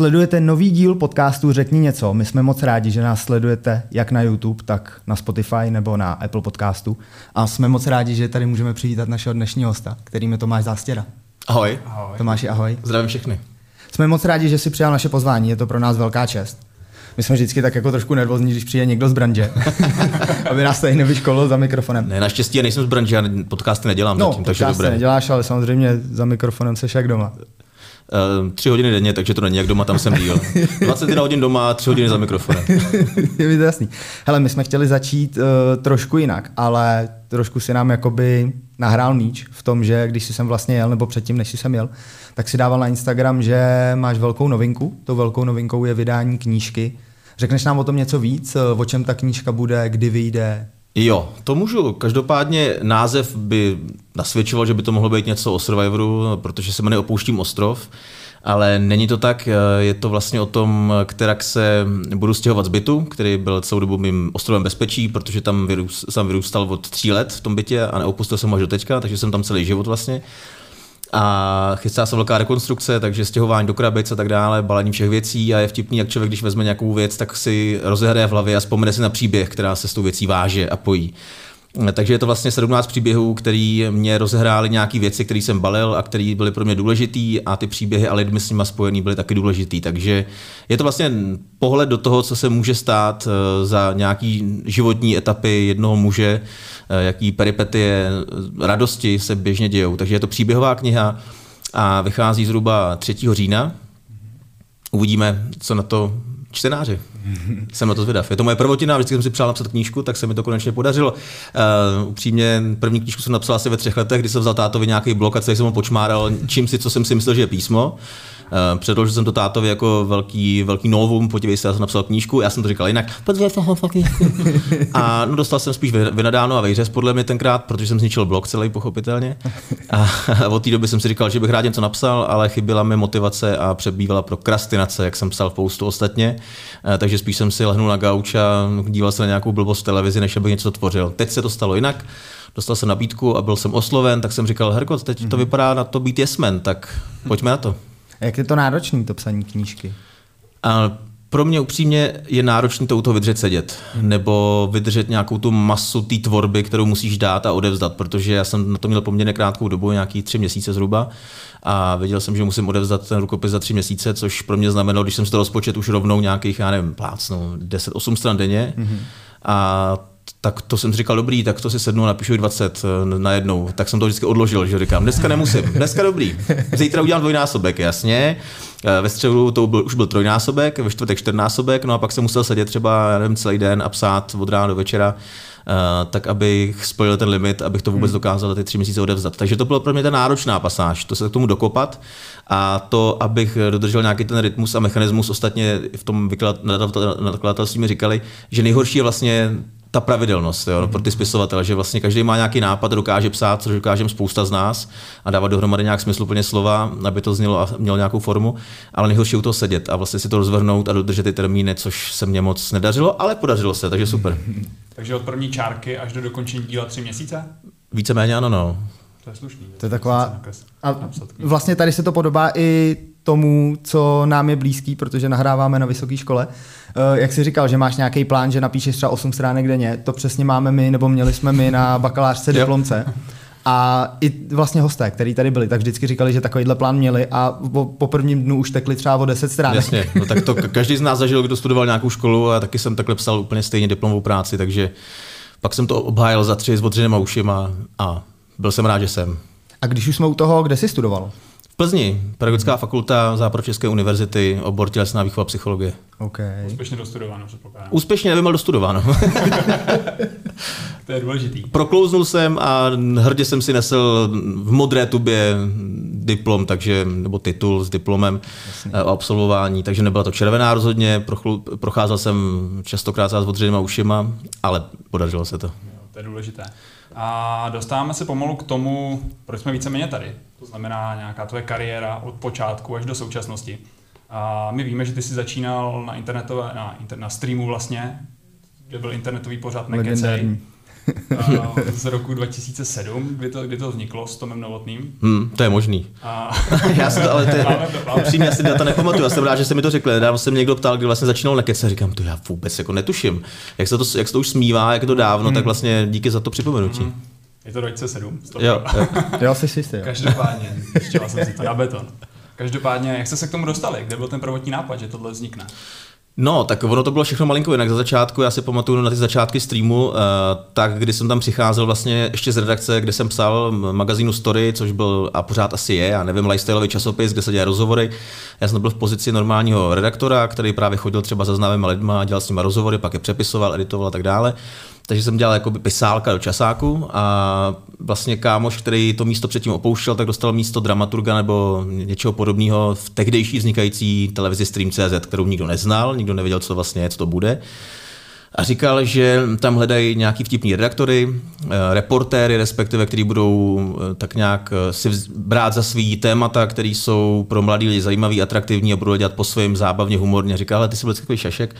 Sledujete nový díl podcastu Řekni něco. My jsme moc rádi, že nás sledujete jak na YouTube, tak na Spotify nebo na Apple podcastu. A jsme moc rádi, že tady můžeme přivítat našeho dnešního hosta, kterým je Tomáš Zástěra. Ahoj. ahoj. Tomáši, ahoj. Zdravím všechny. Jsme moc rádi, že si přijal naše pozvání, je to pro nás velká čest. My jsme vždycky tak jako trošku nervózní, když přijde někdo z branže, aby nás tady nevyškolil za mikrofonem. Ne, naštěstí já nejsem z branže, já podcasty nedělám no, zatím, takže dobré. neděláš, ale samozřejmě za mikrofonem seš jak doma. Uh, tři hodiny denně, takže to není jak doma, tam jsem díl. 21 hodin doma, tři hodiny za mikrofonem. je mi to jasný. Hele, my jsme chtěli začít uh, trošku jinak, ale trošku si nám jakoby nahrál míč v tom, že když jsi sem vlastně jel, nebo předtím, než jsi sem jel, tak si dával na Instagram, že máš velkou novinku. Tou velkou novinkou je vydání knížky. Řekneš nám o tom něco víc, o čem ta knížka bude, kdy vyjde? Jo, to můžu. Každopádně název by nasvědčoval, že by to mohlo být něco o Survivoru, protože se jmenuje Opouštím ostrov. Ale není to tak, je to vlastně o tom, kterak se budu stěhovat z bytu, který byl celou dobu mým ostrovem bezpečí, protože tam vyrůst, jsem vyrůstal od tří let v tom bytě a neopustil jsem ho až do teďka, takže jsem tam celý život vlastně a chystá se velká rekonstrukce, takže stěhování do krabic a tak dále, balení všech věcí a je vtipný, jak člověk, když vezme nějakou věc, tak si rozehraje v hlavě a vzpomene si na příběh, která se s tou věcí váže a pojí. Takže je to vlastně 17 příběhů, který mě rozehrály nějaké věci, které jsem balil a které byly pro mě důležitý a ty příběhy a lidmi s nimi spojený byly taky důležitý. Takže je to vlastně pohled do toho, co se může stát eh, za nějaký životní etapy jednoho muže, eh, jaký peripetie radosti se běžně dějou. Takže je to příběhová kniha a vychází zhruba 3. října. Uvidíme, co na to čtenáři. jsem na to zvědav. Je to moje prvotina, vždycky jsem si přál napsat knížku, tak se mi to konečně podařilo. Uh, upřímně, první knížku jsem napsal asi ve třech letech, kdy jsem vzal tátovi nějaký blok a celý jsem ho počmáral čím si, co jsem si myslel, že je písmo. Uh, předložil jsem to tátovi jako velký, velký novum, podívej se, já jsem napsal knížku, já jsem to říkal jinak, podívej ho A no, dostal jsem spíš vynadáno a vejřez podle mě tenkrát, protože jsem zničil blok celý pochopitelně. A, od té doby jsem si říkal, že bych rád něco napsal, ale chyběla mi motivace a přebývala prokrastinace, jak jsem psal v postu ostatně. Uh, takže spíš jsem si lehnul na gauč a díval se na nějakou blbost v televizi, než abych něco tvořil. Teď se to stalo jinak dostal jsem nabídku a byl jsem osloven, tak jsem říkal, Herko, teď to mhm. vypadá na to být jesmen, tak pojďme na to. Jak je to náročné, to psaní knížky? A pro mě upřímně je náročné to u toho vydržet sedět, nebo vydržet nějakou tu masu té tvorby, kterou musíš dát a odevzdat, protože já jsem na to měl poměrně krátkou dobu, nějaký tři měsíce zhruba, a věděl jsem, že musím odevzdat ten rukopis za tři měsíce, což pro mě znamenalo, když jsem si to rozpočet už rovnou nějakých, já nevím, plácnu, 10-8 stran denně. Mm-hmm. A tak to jsem říkal, dobrý, tak to si sednu a napíšu 20 eh, najednou. Tak jsem to vždycky odložil, že říkám, dneska nemusím, dneska dobrý. Zítra udělám dvojnásobek, jasně. Eh, ve středu to byl, už byl trojnásobek, ve čtvrtek čtyřnásobek, no a pak jsem musel sedět třeba nevím, celý den a psát od rána do večera. Uh, tak abych spojil ten limit, abych to vůbec hmm. dokázal ty tři měsíce odevzdat. Takže to bylo pro mě ta náročná pasáž, to se k tomu dokopat a to, abych dodržel nějaký ten rytmus a mechanismus, ostatně v tom nakladatelství mi říkali, že nejhorší je vlastně ta pravidelnost jo, pro ty spisovatele, že vlastně každý má nějaký nápad, dokáže psát, což dokážeme spousta z nás a dávat dohromady nějak smysluplně slova, aby to znělo a mělo nějakou formu, ale nejhorší u toho sedět a vlastně si to rozvrhnout a dodržet ty termíny, což se mně moc nedařilo, ale podařilo se, takže super. takže od první čárky až do dokončení díla tři měsíce? Víceméně ano, no. To je slušný. To je taková... A vlastně tady se to podobá i tomu, co nám je blízký, protože nahráváme na vysoké škole. Eh, jak jsi říkal, že máš nějaký plán, že napíšeš třeba 8 stránek denně, to přesně máme my, nebo měli jsme my na bakalářce diplomce. A i vlastně hosté, kteří tady byli, tak vždycky říkali, že takovýhle plán měli a po, po prvním dnu už tekli třeba o 10 stránek. Jasně, no tak to každý z nás zažil, kdo studoval nějakou školu a taky jsem takhle psal úplně stejně diplomovou práci, takže pak jsem to obhájil za tři s odřenýma ušima a byl jsem rád, že jsem. A když už jsme u toho, kde jsi studoval? Plzni, Pedagogická fakulta Západočeské univerzity, obor tělesná výchova psychologie. Okay. Úspěšně dostudováno, předpokládám. Úspěšně, nevím, ale dostudováno. to je důležitý. Proklouznul jsem a hrdě jsem si nesl v modré tubě diplom, takže, nebo titul s diplomem Jasně. Eh, o absolvování, takže nebyla to červená rozhodně, procházel jsem častokrát s odřenýma ušima, ale podařilo se to. Jo, to je důležité. A dostáváme se pomalu k tomu, proč jsme víceméně tady. To znamená nějaká tvoje kariéra od počátku až do současnosti. A my víme, že ty jsi začínal na internetové, na, inter, na streamu vlastně, kde byl internetový pořad Nekecej. Z roku 2007, kdy to, kdy to vzniklo s Tomem Novotným. Hmm, to je možný. A... já si to, ale to je, upřímně, já si data nepamatuju, já jsem rád, že se mi to řekl. Nedávno se mě někdo ptal, kdy vlastně začínal na kece, říkám, to já vůbec jako netuším. Jak se to, jak se to už smívá, jak je to dávno, hmm. tak vlastně díky za to připomenutí. Hmm. Je to 2007. Jo, jo. jo, jsi si jistý. Každopádně, jsem si to na beton. Každopádně, jak jste se k tomu dostali? Kde byl ten prvotní nápad, že tohle vznikne? No, tak ono to bylo všechno malinko jinak. Za začátku, já si pamatuju na ty začátky streamu, eh, tak kdy jsem tam přicházel vlastně ještě z redakce, kde jsem psal magazínu Story, což byl a pořád asi je, já nevím, lifestyleový časopis, kde se dělají rozhovory. Já jsem byl v pozici normálního redaktora, který právě chodil třeba za známými lidma, dělal s nimi rozhovory, pak je přepisoval, editoval a tak dále. Takže jsem dělal jako pisálka do časáku a vlastně kámoš, který to místo předtím opouštěl, tak dostal místo dramaturga nebo něčeho podobného v tehdejší vznikající televizi Stream.cz, kterou nikdo neznal, nikdo nevěděl, co vlastně je, co to bude. A říkal, že tam hledají nějaký vtipní redaktory, eh, reportéry, respektive, kteří budou eh, tak nějak eh, si brát za svý témata, které jsou pro mladý lidi zajímavý, atraktivní a budou dělat po svém zábavně, humorně. Říkal, ale ty jsi byl takový šašek,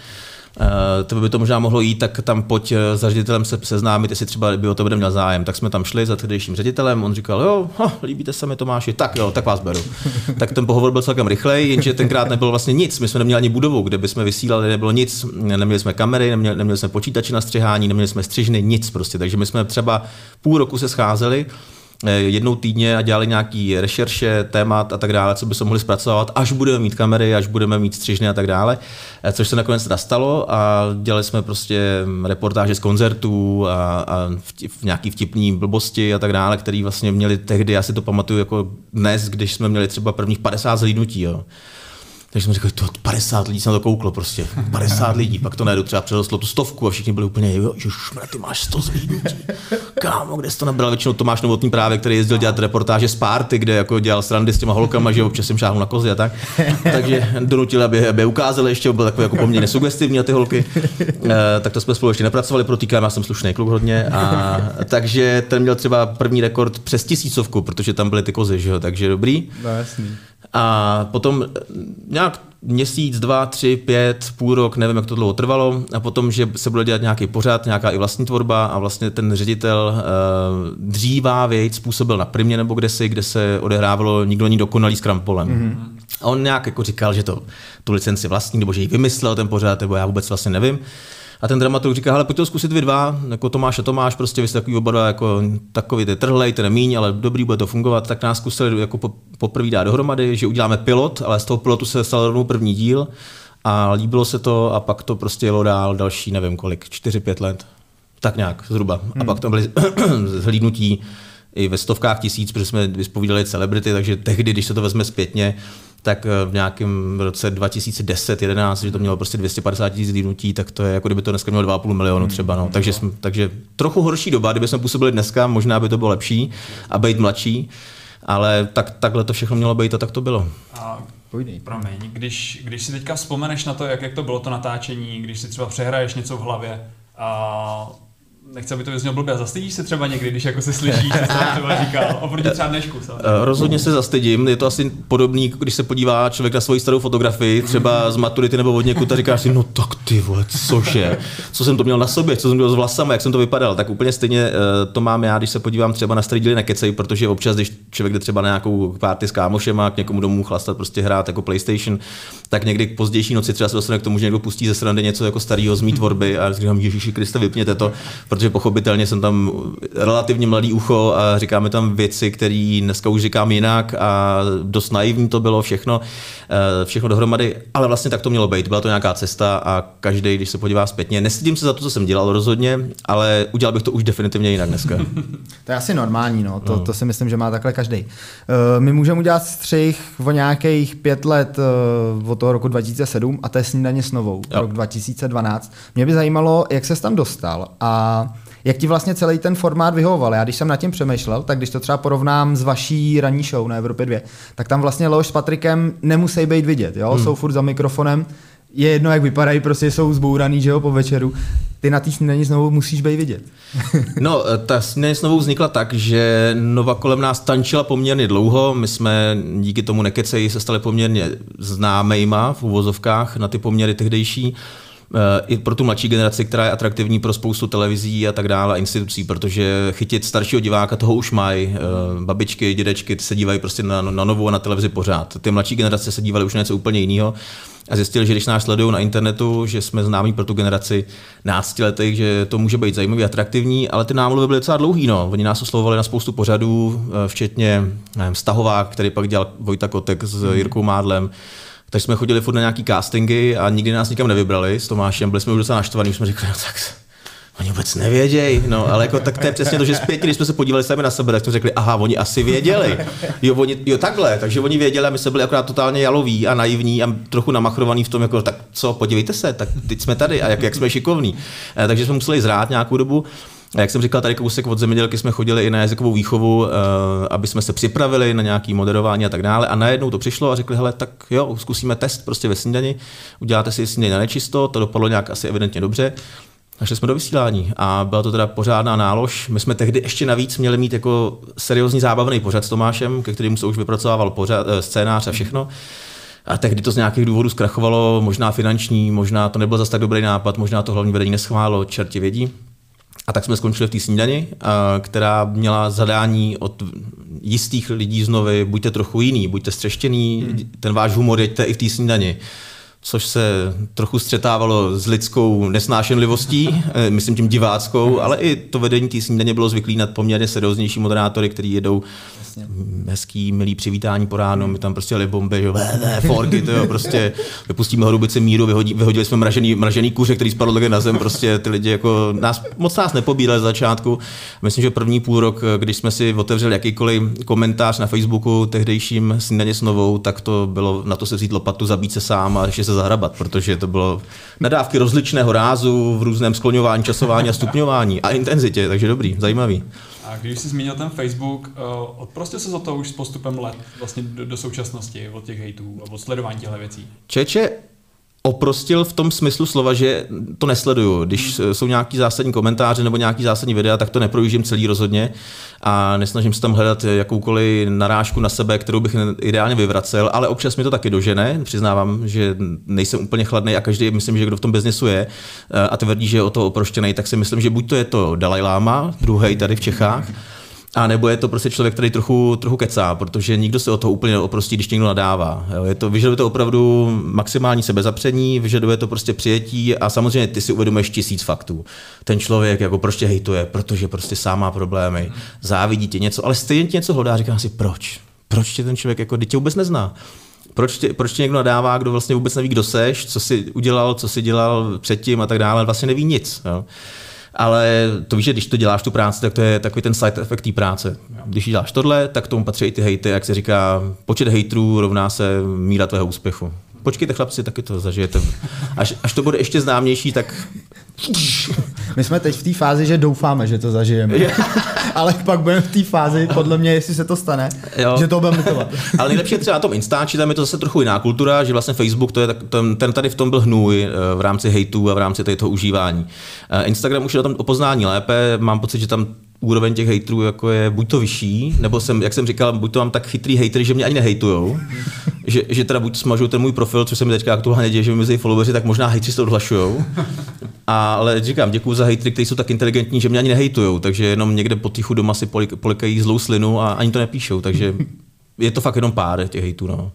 to by to možná mohlo jít, tak tam pojď eh, za ředitelem se seznámit, jestli třeba by o to bude měl zájem. Tak jsme tam šli za tehdejším ředitelem, on říkal, jo, ha, líbíte se mi Tomáši, tak jo, tak vás beru. tak ten pohovor byl celkem rychlej, jenže tenkrát nebylo vlastně nic. My jsme neměli ani budovu, kde bychom vysílali, nebylo nic, neměli jsme kamery, neměli, neměli jsme počítače na střihání, neměli jsme střižny, nic prostě. Takže my jsme třeba půl roku se scházeli Eh, jednou týdně a dělali nějaký rešerše, témat a tak dále, co by se mohli zpracovat, až budeme mít kamery, až budeme mít střižny a tak dále, eh, což se nakonec nastalo a dělali jsme prostě reportáže z koncertů a, a v nějaký vtipní blbosti a tak dále, který vlastně měli tehdy, já si to pamatuju jako dnes, když jsme měli třeba prvních 50 zhlídnutí, jo. Takže jsme řekli, to 50 lidí se na to kouklo prostě. 50 lidí, pak to najednou třeba přerostlo tu stovku a všichni byli úplně, jo, ježišmra, ty máš 100 zlídnutí. Kámo, kde jsi to nabral? Většinou Tomáš Novotný právě, který jezdil dělat reportáže z párty, kde jako dělal srandy s těma holkama, že občas jsem šáhl na kozy a tak. Takže donutili, aby, aby ukázali ještě, byl takový jako poměrně sugestivní a ty holky. E, tak to jsme spolu ještě nepracovali, protýkám, já jsem slušný kluk hodně. A, takže ten měl třeba první rekord přes tisícovku, protože tam byly ty kozy, že jo, takže dobrý. No jasný. A potom nějak měsíc, dva, tři, pět, půl rok, nevím, jak to dlouho trvalo, a potom, že se bude dělat nějaký pořád, nějaká i vlastní tvorba a vlastně ten ředitel uh, dřívá věc způsobil na primě nebo kde si, kde se odehrávalo nikdo není dokonalý s krampolem. Mm-hmm. A on nějak jako říkal, že to tu licenci vlastní, nebo že ji vymyslel ten pořád, nebo já vůbec vlastně nevím. A ten dramaturg říká, hele, pojďte zkusit vy dva, jako Tomáš a Tomáš, prostě vy jste takový oba jako takový ty trhlej, ten míň, ale dobrý, bude to fungovat, tak nás zkusili jako poprvé dát dohromady, že uděláme pilot, ale z toho pilotu se stal rovnou první díl a líbilo se to a pak to prostě jelo dál další, nevím kolik, 4-5 let. Tak nějak, zhruba. Hmm. A pak tam byly zhlídnutí i ve stovkách tisíc, protože jsme vyspovídali celebrity, takže tehdy, když se to vezme zpětně, tak eh, v nějakém roce 2010-11, že to mělo prostě 250 tisíc zlínutí, tak to je jako kdyby to dneska mělo 2,5 milionu třeba. No. Takže, jsme, takže trochu horší doba, kdyby jsme působili dneska, možná by to bylo lepší a být mladší, ale tak, takhle to všechno mělo být a tak to bylo. A. Promiň, když, když si teďka vzpomeneš na to, jak, jak to bylo to natáčení, když si třeba přehraješ něco v hlavě, a nechci, aby to vyznělo blbě, zastydíš se třeba někdy, když jako se slyšíš, co třeba říkal, oproti třeba dnešku. Samozřejmě. Eh, rozhodně se zastydím, je to asi podobný, jako když se podívá člověk na svoji starou fotografii, třeba z maturity nebo od někud a říká si, no tak ty vole, cože, co jsem to měl na sobě, co jsem měl s vlasama, jak jsem to vypadal, tak úplně stejně eh, to mám já, když se podívám třeba na starý díly na kecej, protože občas, když člověk jde třeba na nějakou party s kámošem a k někomu domů chlastat, prostě hrát jako PlayStation, tak někdy k pozdější noci třeba se dostane k tomu, že někdo pustí ze srandy něco jako starého z mý tvorby a říkám, Ježíši Kriste, vypněte to, protože pochopitelně jsem tam relativně mladý ucho a říkáme tam věci, které dneska už říkám jinak a dost naivní to bylo všechno, eh, všechno dohromady, ale vlastně tak to mělo být. Byla to nějaká cesta a každý, když se podívá zpětně, nestydím se za to, co jsem dělal rozhodně, ale udělal bych to už definitivně jinak dneska. to je asi normální, no. To, no. to si myslím, že má takhle každý. Eh, my můžeme udělat střih o nějakých pět let eh, od toho roku 2007 a to je snídaně s novou, jo. rok 2012. Mě by zajímalo, jak se tam dostal a jak ti vlastně celý ten formát vyhovoval? Já když jsem nad tím přemýšlel, tak když to třeba porovnám s vaší ranní show na Evropě 2, tak tam vlastně Leoš s Patrikem nemusí být vidět, jo? Hmm. jsou furt za mikrofonem, je jedno, jak vypadají, prostě jsou zbouraný, že jo, po večeru. Ty na té snídaní znovu musíš být vidět. no, ta snídaně znovu vznikla tak, že Nova kolem nás tančila poměrně dlouho. My jsme díky tomu nekeceji se stali poměrně známejma v uvozovkách na ty poměry tehdejší. I pro tu mladší generaci, která je atraktivní pro spoustu televizí a tak dále, institucí, protože chytit staršího diváka toho už mají. Babičky, dědečky, ty se dívají prostě na, na novou a na televizi pořád. Ty mladší generace se dívaly už na něco úplně jiného a zjistili, že když nás sledují na internetu, že jsme známí pro tu generaci náctiletých, že to může být zajímavý, atraktivní, ale ty námluvy byly docela dlouhý. No. Oni nás oslovovali na spoustu pořadů, eh, včetně nevím, Stahovák, který pak dělal Vojta Kotek s mm. Jirkou Mádlem. Takže jsme chodili furt na nějaký castingy a nikdy nás nikam nevybrali s Tomášem. Byli jsme už docela naštvaní, už jsme řekli, no tak Oni vůbec nevědějí, no, ale jako tak to je přesně to, že zpětně, když jsme se podívali sami na sebe, tak jsme řekli, aha, oni asi věděli. Jo, oni, jo takhle, takže oni věděli a my jsme byli akorát totálně jaloví a naivní a trochu namachrovaní v tom, jako, tak co, podívejte se, tak teď jsme tady a jak, jak jsme šikovní. Eh, takže jsme museli zrát nějakou dobu. A jak jsem říkal, tady kousek od zemědělky jsme chodili i na jazykovou výchovu, eh, aby jsme se připravili na nějaký moderování a tak dále. A najednou to přišlo a řekli, hele, tak jo, zkusíme test prostě ve snídani, uděláte si snídani na nečisto, to dopadlo nějak asi evidentně dobře. A šli jsme do vysílání a byla to teda pořádná nálož. My jsme tehdy ještě navíc měli mít jako seriózní zábavný pořad s Tomášem, ke kterému se už vypracovával pořad, eh, scénář a všechno. A tehdy to z nějakých důvodů zkrachovalo, možná finanční, možná to nebyl zase tak dobrý nápad, možná to hlavní vedení neschválilo, čerti vědí. A tak jsme skončili v té snídani, která měla zadání od jistých lidí znovu, buďte trochu jiný, buďte střeštěný, hmm. ten váš humor jeďte i v té snídani což se trochu střetávalo s lidskou nesnášenlivostí, eh, myslím tím diváckou, ale i to vedení té snídaně bylo zvyklý na poměrně serióznější moderátory, kteří jedou Jasně. hezký, milý přivítání po ránu, my tam prostě jeli bomby, že ne, forky, to jo, prostě vypustíme hrubice míru, vyhodí, vyhodili jsme mražený, mražený kuře, který spadl na zem, prostě ty lidi jako nás, moc nás nepobídali z začátku. Myslím, že první půl rok, když jsme si otevřeli jakýkoliv komentář na Facebooku tehdejším snídaně s novou, tak to bylo na to se vzít lopatu, zabít se sám a ještě se zahrabat, protože to bylo nadávky rozličného rázu v různém skloňování, časování a stupňování a intenzitě, takže dobrý, zajímavý. A když jsi zmínil ten Facebook, uh, odprostě se za to už s postupem let vlastně do, do současnosti od těch hejtů a od sledování těchto věcí? Čeče, oprostil v tom smyslu slova, že to nesleduju. Když hmm. jsou nějaký zásadní komentáře nebo nějaký zásadní videa, tak to neprojíždím celý rozhodně a nesnažím se tam hledat jakoukoliv narážku na sebe, kterou bych ideálně vyvracel, ale občas mi to taky dožene. Přiznávám, že nejsem úplně chladný a každý, myslím, že kdo v tom biznesu je a tvrdí, že je o to oproštěný, tak si myslím, že buď to je to Dalai Lama, druhý tady v Čechách, a nebo je to prostě člověk, který trochu, trochu kecá, protože nikdo se o to úplně neoprostí, když někdo nadává. Jo, je to, vyžaduje to opravdu maximální sebezapření, vyžaduje to prostě přijetí a samozřejmě ty si uvědomuješ tisíc faktů. Ten člověk jako proč tě hejtuje, protože prostě sám má problémy, závidí tě něco, ale stejně tě něco hlodá, říká si proč? Proč tě ten člověk jako tě vůbec nezná? Proč tě, proč tě někdo nadává, kdo vlastně vůbec neví, kdo seš, co jsi udělal, co jsi dělal předtím a tak dále, vlastně neví nic. Jo ale to víš, že když to děláš tu práci, tak to je takový ten side effect té práce. Když děláš tohle, tak tomu patří i ty hejty, jak se říká, počet hejtrů rovná se míra tvého úspěchu. Počkejte chlapci, taky to zažijete. Až, až to bude ještě známější, tak my jsme teď v té fázi, že doufáme, že to zažijeme. Ale pak budeme v té fázi, podle mě, jestli se to stane, jo. že to budeme litovat. Ale nejlepší je třeba na tom Instači, tam je to zase trochu jiná kultura, že vlastně Facebook, to je, ten, ten tady v tom byl hnůj eh, v rámci hejtů a v rámci toho užívání. Eh, Instagram už je na tom opoznání lépe, mám pocit, že tam úroveň těch hejtrů jako je buď to vyšší, nebo jsem, jak jsem říkal, buď to mám tak chytrý hejtry, že mě ani nehejtujou, že, že teda buď smažu ten můj profil, co se mi teďka aktuálně děje, že mi mezi followeri, tak možná hejtři se odhlašujou. Ale říkám, děkuji za hejtry, kteří jsou tak inteligentní, že mě ani nehejtujou, takže jenom někde potichu doma si polikají zlou slinu a ani to nepíšou, takže je to fakt jenom pár těch hejtů. No.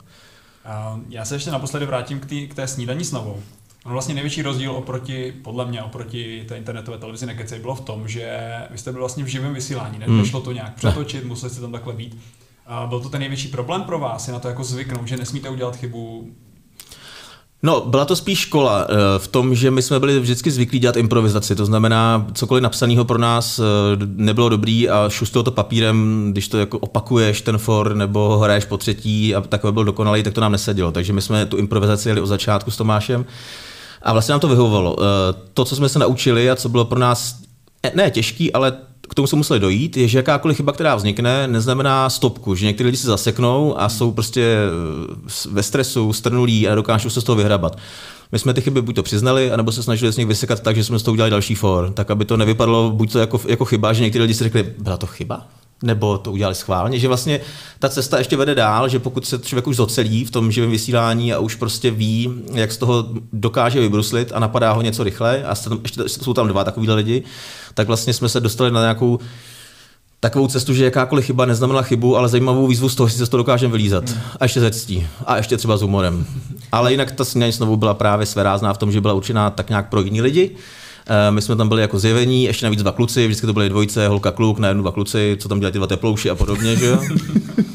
Já se ještě naposledy vrátím k, tý, k té snídaní s novou. No vlastně největší rozdíl oproti, podle mě, oproti té internetové televizi Nekecej bylo v tom, že vy jste byl vlastně v živém vysílání, hmm. nešlo to nějak přetočit, ne. museli jste tam takhle být. A byl to ten největší problém pro vás, je na to jako zvyknout, že nesmíte udělat chybu, No, byla to spíš škola eh, v tom, že my jsme byli vždycky zvyklí dělat improvizaci, to znamená, cokoliv napsaného pro nás eh, nebylo dobrý a šustilo to papírem, když to jako opakuješ ten for nebo hraješ po třetí a takové byl dokonalý, tak to nám nesedělo. Takže my jsme tu improvizaci jeli od začátku s Tomášem a vlastně nám to vyhovovalo. Eh, to, co jsme se naučili a co bylo pro nás ne těžký, ale k tomu se museli dojít, je, že jakákoliv chyba, která vznikne, neznamená stopku, že někteří lidi se zaseknou a jsou prostě eh, ve stresu, strnulí a dokážou se z toho vyhrabat. My jsme ty chyby buď to přiznali, anebo se snažili z nich vysekat tak, že jsme z toho udělali další for, tak aby to nevypadalo buď to jako, jako chyba, že někteří lidi si řekli, byla to chyba? nebo to udělali schválně, že vlastně ta cesta ještě vede dál, že pokud se člověk už zocelí v tom živém vysílání a už prostě ví, jak z toho dokáže vybruslit a napadá ho něco rychle a ještě jsou tam dva takovýhle lidi, tak vlastně jsme se dostali na nějakou takovou cestu, že jakákoliv chyba neznamená chybu, ale zajímavou výzvu z toho, si to dokážeme vylízat. A ještě ze ctí. A ještě třeba s humorem. Ale jinak ta snídaně znovu byla právě svérázná v tom, že byla určená tak nějak pro jiní lidi. Eh, my jsme tam byli jako zjevení, ještě navíc dva kluci, vždycky to byly dvojce, holka kluk, na jednu dva kluci, co tam dělají ty dva teplouši a podobně, že jo?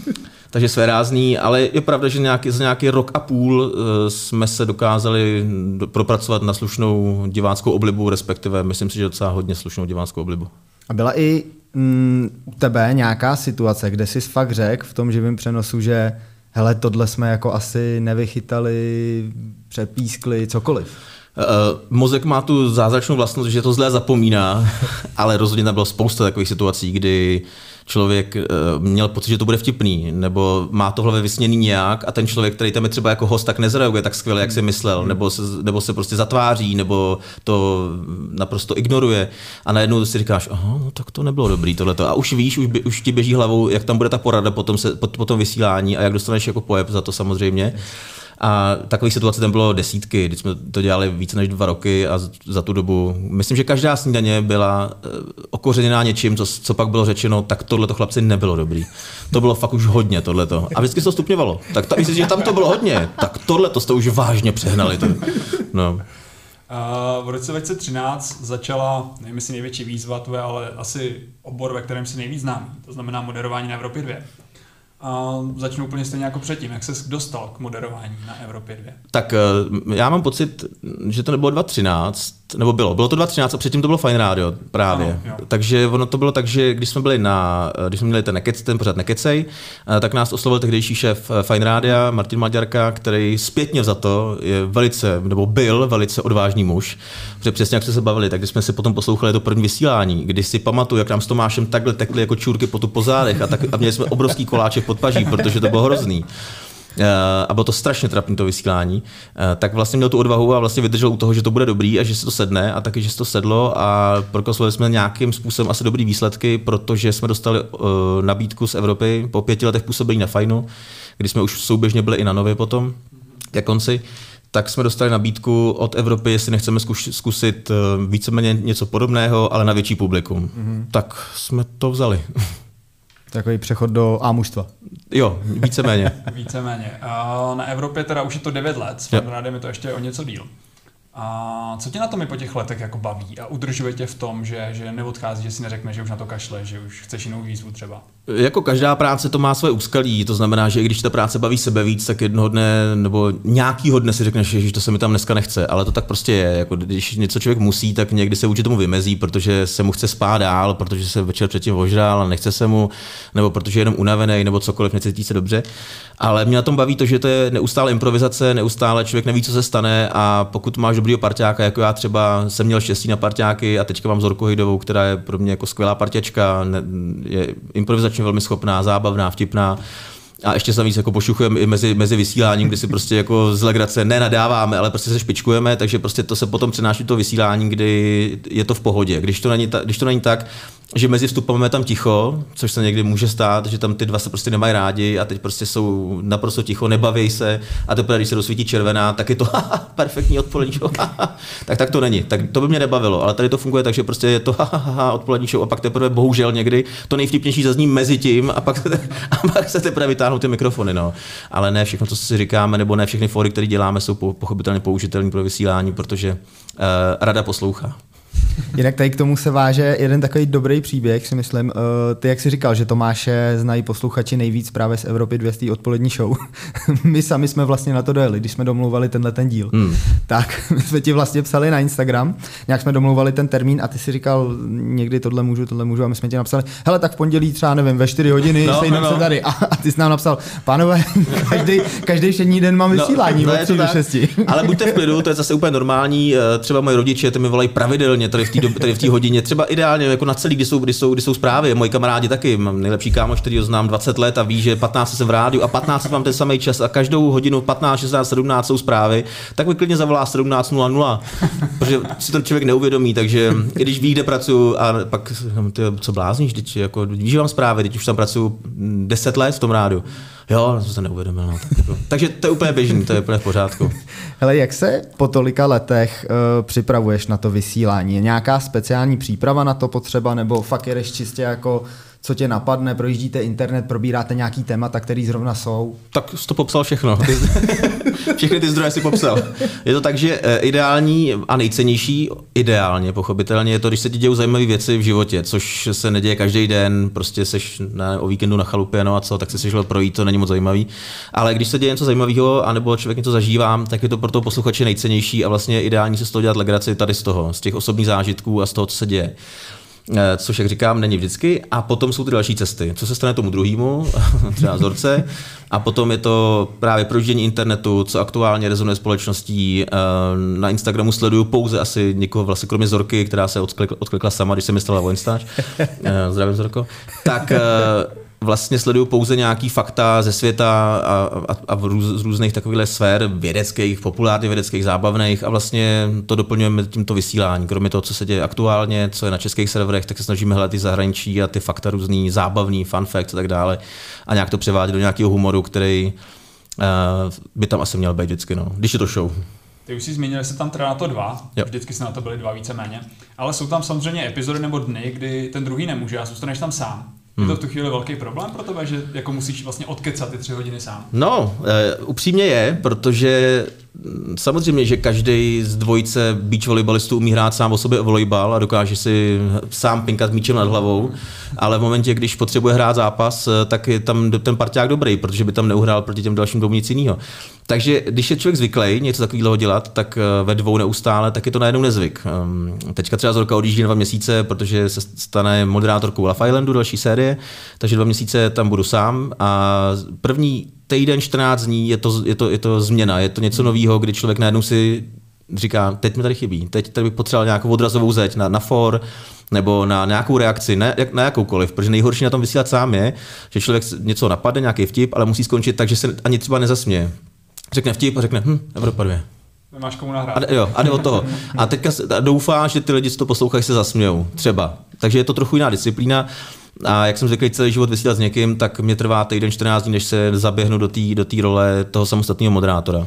Takže své rázný, ale je pravda, že nějaký, za nějaký rok a půl eh, jsme se dokázali propracovat na slušnou diváckou oblibu, respektive myslím si, že docela hodně slušnou diváckou oblibu. A byla i mm, u tebe nějaká situace, kde jsi fakt řekl v tom živém přenosu, že hele, tohle jsme jako asi nevychytali, přepískli, cokoliv? Uh, mozek má tu zázračnou vlastnost, že to zlé zapomíná, ale rozhodně tam bylo spousta takových situací, kdy člověk uh, měl pocit, že to bude vtipný, nebo má to v hlavě vysněný nějak a ten člověk, který tam je třeba jako host, tak nezareaguje tak skvěle, jak si myslel, nebo se, nebo se prostě zatváří, nebo to naprosto ignoruje a najednou si říkáš, aha, no tak to nebylo dobrý tohleto. A už víš, už, už ti běží hlavou, jak tam bude ta porada potom, se, po, po tom vysílání a jak dostaneš jako pojeb za to samozřejmě. A takových situací tam bylo desítky, když jsme to dělali více než dva roky a za tu dobu, myslím, že každá snídaně byla eh, okořeněná něčím, co, co pak bylo řečeno, tak tohle to chlapci nebylo dobrý. To bylo fakt už hodně tohleto. A vždycky se to stupňovalo. Tak ta, myslím, že tam to bylo hodně, tak tohle to jste už vážně přehnali. To. No. Uh, v roce 2013 začala, nevím jestli největší výzva tvoje, ale asi obor, ve kterém si nejvíc známý, to znamená moderování na Evropě 2. A začnu úplně stejně jako předtím. Jak se dostal k moderování na Evropě 2? Tak eh, já mám pocit, že to nebylo 2013, nebo bylo, bylo to 2013 a předtím to bylo Fine Radio právě. Ano, Takže ono to bylo tak, že když jsme byli na, když jsme měli ten, nekec, ten pořád Nekecej, eh, tak nás oslovil tehdejší šéf eh, Fine Radio, Martin Maďarka, který zpětně za to je velice, nebo byl velice odvážný muž. Protože přesně jak jsme se bavili, tak když jsme si potom poslouchali to první vysílání, kdy si pamatuju, jak nám s Tomášem takhle tekli jako čůrky po tu pozádech a, tak, a měli jsme obrovský koláček pod paží, protože to bylo hrozný. Eh, a bylo to strašně trapné to vysílání, eh, tak vlastně měl tu odvahu a vlastně vydržel u toho, že to bude dobrý a že se to sedne a taky, že se to sedlo a prokoslovali jsme nějakým způsobem asi dobrý výsledky, protože jsme dostali uh, nabídku z Evropy po pěti letech působení na Fajnu, kdy jsme už souběžně byli i na Nově potom, ke konci, tak jsme dostali nabídku od Evropy, jestli nechceme zkusit víceméně něco podobného, ale na větší publikum. Mm-hmm. Tak jsme to vzali. Takový přechod do A mužstva. Jo, víceméně. víceméně. Na Evropě teda už je to 9 let, s je to ještě o něco díl. A co tě na tom i po těch letech jako baví a udržuje tě v tom, že, že neodchází, že si neřekne, že už na to kašle, že už chceš jinou výzvu třeba? Jako každá práce to má své úskalí, to znamená, že i když ta práce baví sebe víc, tak jednoho dne nebo nějakýho dne si řekneš, že to se mi tam dneska nechce, ale to tak prostě je. Jako když něco člověk musí, tak někdy se vůči tomu vymezí, protože se mu chce spát dál, protože se večer předtím ožral a nechce se mu, nebo protože je jenom unavený, nebo cokoliv, necítí se dobře. Ale mě na tom baví to, že to je neustále improvizace, neustále člověk neví, co se stane a pokud máš dobrýho parťáka, jako já třeba jsem měl štěstí na parťáky a teďka mám Zorku Hejdovou, která je pro mě jako skvělá parťačka, je improvizačně velmi schopná, zábavná, vtipná. A ještě se víc jako pošuchujeme i mezi, mezi vysíláním, kdy si prostě jako z legrace nenadáváme, ale prostě se špičkujeme, takže prostě to se potom přenáší to vysílání, kdy je to v pohodě. Když to není, ta, když to není tak, že mezi vstupem je tam ticho, což se někdy může stát, že tam ty dva se prostě nemají rádi a teď prostě jsou naprosto ticho, nebaví se a teprve, když se dosvítí červená, tak je to perfektní odpolední show, tak tak to není. Tak to by mě nebavilo, ale tady to funguje tak, že prostě je to odpolední show a pak teprve bohužel někdy to nejvtipnější zazní mezi tím a pak, a pak se teprve vytáhnou ty mikrofony. No. Ale ne všechno, co si říkáme, nebo ne všechny fóry, které děláme, jsou pochopitelně použitelné pro vysílání, protože uh, rada poslouchá. Jinak tady k tomu se váže jeden takový dobrý příběh, si myslím. Eh, ty, jak jsi říkal, že Tomáše znají posluchači nejvíc právě z Evropy 200 odpolední show. my sami jsme vlastně na to dojeli, když jsme domluvali tenhle ten díl. Hmm. Tak my jsme ti vlastně psali na Instagram, nějak jsme domluvali ten termín a ty si říkal, někdy tohle můžu, tohle můžu a my jsme ti napsali, hele, tak v pondělí třeba nevím, ve 4 hodiny no, no, no. se tady. A, a, ty jsi nám napsal, pánové, každý, každý všední den mám no, vysílání no, od 3 do 6. Ale buďte v klidu, to je zase úplně normální. Eh, třeba moji rodiče, ty mi volají pravidelně tady v té tady v té hodině, třeba ideálně jako na celý, kdy jsou, kdy jsou, kdy jsou zprávy. Moji kamarádi taky, mám nejlepší kámoš, který ho znám 20 let a ví, že 15 jsem v rádiu a 15 mám ten samý čas a každou hodinu 15, 16, 17 jsou zprávy, tak mi klidně zavolá 17.00, protože si ten člověk neuvědomí, takže když ví, kde pracuji a pak ty, co blázníš, teď, jako, víš, že mám zprávy, teď už tam pracuji 10 let v tom rádiu. Jo, jsem se neuvědomil. No, tak jako. Takže to je úplně běžný, to je úplně v pořádku. Hele, jak se po tolika letech uh, připravuješ na to vysílání? Je nějaká speciální příprava na to potřeba, nebo fakt jedeš čistě jako co tě napadne, projíždíte internet, probíráte nějaký témata, který zrovna jsou? Tak jsi to popsal všechno. Ty, všechny ty zdroje si popsal. Je to tak, že eh, ideální a nejcennější, ideálně pochopitelně, je to, když se ti dějou zajímavé věci v životě, což se neděje každý den, prostě seš na, o víkendu na chalupě, no a co, tak se šel projít, to není moc zajímavý. Ale když se děje něco zajímavého, anebo člověk něco zažívá, tak je to pro toho posluchače nejcennější a vlastně ideální se z toho dělat legraci tady z toho, z těch osobních zážitků a z toho, co se děje. Eh, což, jak říkám, není vždycky. A potom jsou ty další cesty. Co se stane tomu druhému, třeba Zorce. A potom je to právě projíždění internetu, co aktuálně rezonuje společností. Eh, na Instagramu sleduju pouze asi někoho, vlastně kromě Zorky, která se odklikla, odklikla sama, když jsem myslela o Instač. Eh, zdravím Zorko. Tak vlastně sleduju pouze nějaký fakta ze světa a, a, a v růz, z různých takových sfér vědeckých, populárně vědeckých, zábavných a vlastně to doplňujeme tímto vysílání. Kromě toho, co se děje aktuálně, co je na českých serverech, tak se snažíme hledat ty zahraničí a ty fakta různý, zábavný, fun fact a tak dále a nějak to převádět do nějakého humoru, který uh, by tam asi měl být vždycky, no, když je to show. Ty už jsi zmínil, že se tam teda na to dva, jo. vždycky se na to byly dva víceméně, ale jsou tam samozřejmě epizody nebo dny, kdy ten druhý nemůže a zůstaneš tam sám. Je to v tu chvíli velký problém pro tebe, že jako musíš vlastně odkecat ty tři hodiny sám? No, uh, upřímně je, protože samozřejmě, že každý z dvojice beach volejbalistů umí hrát sám o sobě volejbal a dokáže si sám pinkat míčem nad hlavou, ale v momentě, když potřebuje hrát zápas, tak je tam ten parťák dobrý, protože by tam neuhrál proti těm dalším dvou nic jiného. Takže když je člověk zvyklý něco takového dělat, tak eh, ve dvou neustále, tak je to najednou nezvyk. Ehm, teďka třeba Zorka odjíždí na dva měsíce, protože se stane moderátorkou Love Islandu, další série, takže dva měsíce tam budu sám a první týden, 14 dní je to, je to, je to změna, je to něco nového, kdy člověk najednou si říká, teď mi tady chybí, teď tady bych potřeboval nějakou odrazovou zeď na, na for, nebo na nějakou reakci, ne, na jakoukoliv, protože nejhorší na tom vysílat sám je, že člověk něco napadne, nějaký vtip, ale musí skončit tak, že se ani třeba nezasměje. Řekne vtip a řekne, hm, Evropa 2. Nemáš komu nahrát. A, jo, a jde od toho. A teďka doufá, že ty lidi, co to poslouchají, se zasmějou. Třeba. Takže je to trochu jiná disciplína. A jak jsem řekl, celý život vysílat s někým, tak mě trvá týden 14 dní, než se zaběhnu do té do role toho samostatného moderátora.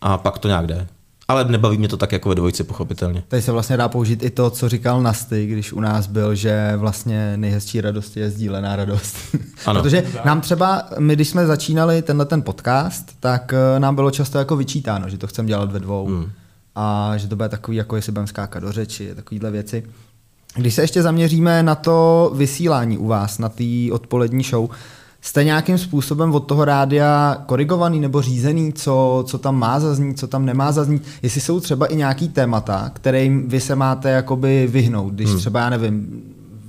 A pak to nějak jde. Ale nebaví mě to tak jako ve dvojici, pochopitelně. Tady se vlastně dá použít i to, co říkal Nasty, když u nás byl, že vlastně nejhezčí radost je sdílená radost. Ano. Protože nám třeba, my když jsme začínali tenhle ten podcast, tak eh, nám bylo často jako vyčítáno, že to chceme dělat ve dvou. Hmm. A že to bude takový, jako jestli budeme skákat do řeči, takovýhle věci. Když se ještě zaměříme na to vysílání u vás, na té odpolední show, jste nějakým způsobem od toho rádia korigovaný nebo řízený, co, co tam má zaznít, co tam nemá zaznít, jestli jsou třeba i nějaký témata, kterým vy se máte jakoby vyhnout, když hmm. třeba, já nevím,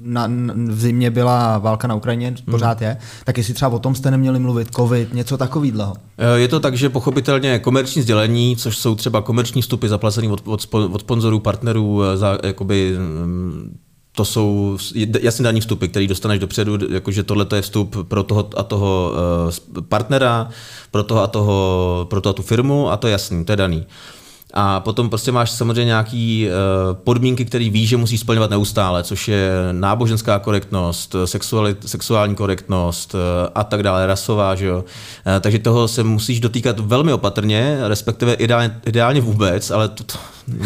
na, v zimě byla válka na Ukrajině, hmm. pořád je, tak jestli třeba o tom jste neměli mluvit, covid, něco takového. Eh, je to tak, že pochopitelně komerční sdělení, což jsou třeba komerční vstupy zaplacené od, od, od sponzorů, partnerů, eh, za, jakoby, mm, to jsou jasně daní vstupy, který dostaneš dopředu, jakože tohle je vstup pro toho a toho eh, partnera, pro toho a toho, pro toho a tu firmu a to je jasný, to je daný. A potom prostě máš samozřejmě nějaký uh, podmínky, které víš, že musíš splňovat neustále, což je náboženská korektnost, sexuální korektnost uh, a tak dále, rasová, že jo. Uh, takže toho se musíš dotýkat velmi opatrně, respektive ideálně, ideálně vůbec, ale to, to,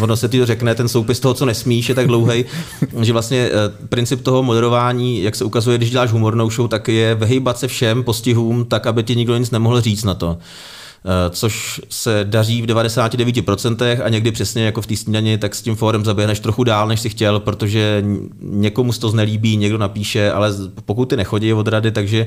ono se ti to řekne, ten soupis toho, co nesmíš, je tak dlouhý, že vlastně princip toho moderování, jak se ukazuje, když děláš humornou show, tak je vyhýbat se všem postihům, tak aby ti nikdo nic nemohl říct na to. Eh, což se daří v 99% a někdy přesně jako v té snídani, tak s tím fórem zaběhneš trochu dál, než si chtěl, protože někomu to znelíbí, někdo napíše, ale pokud ty nechodí od rady, takže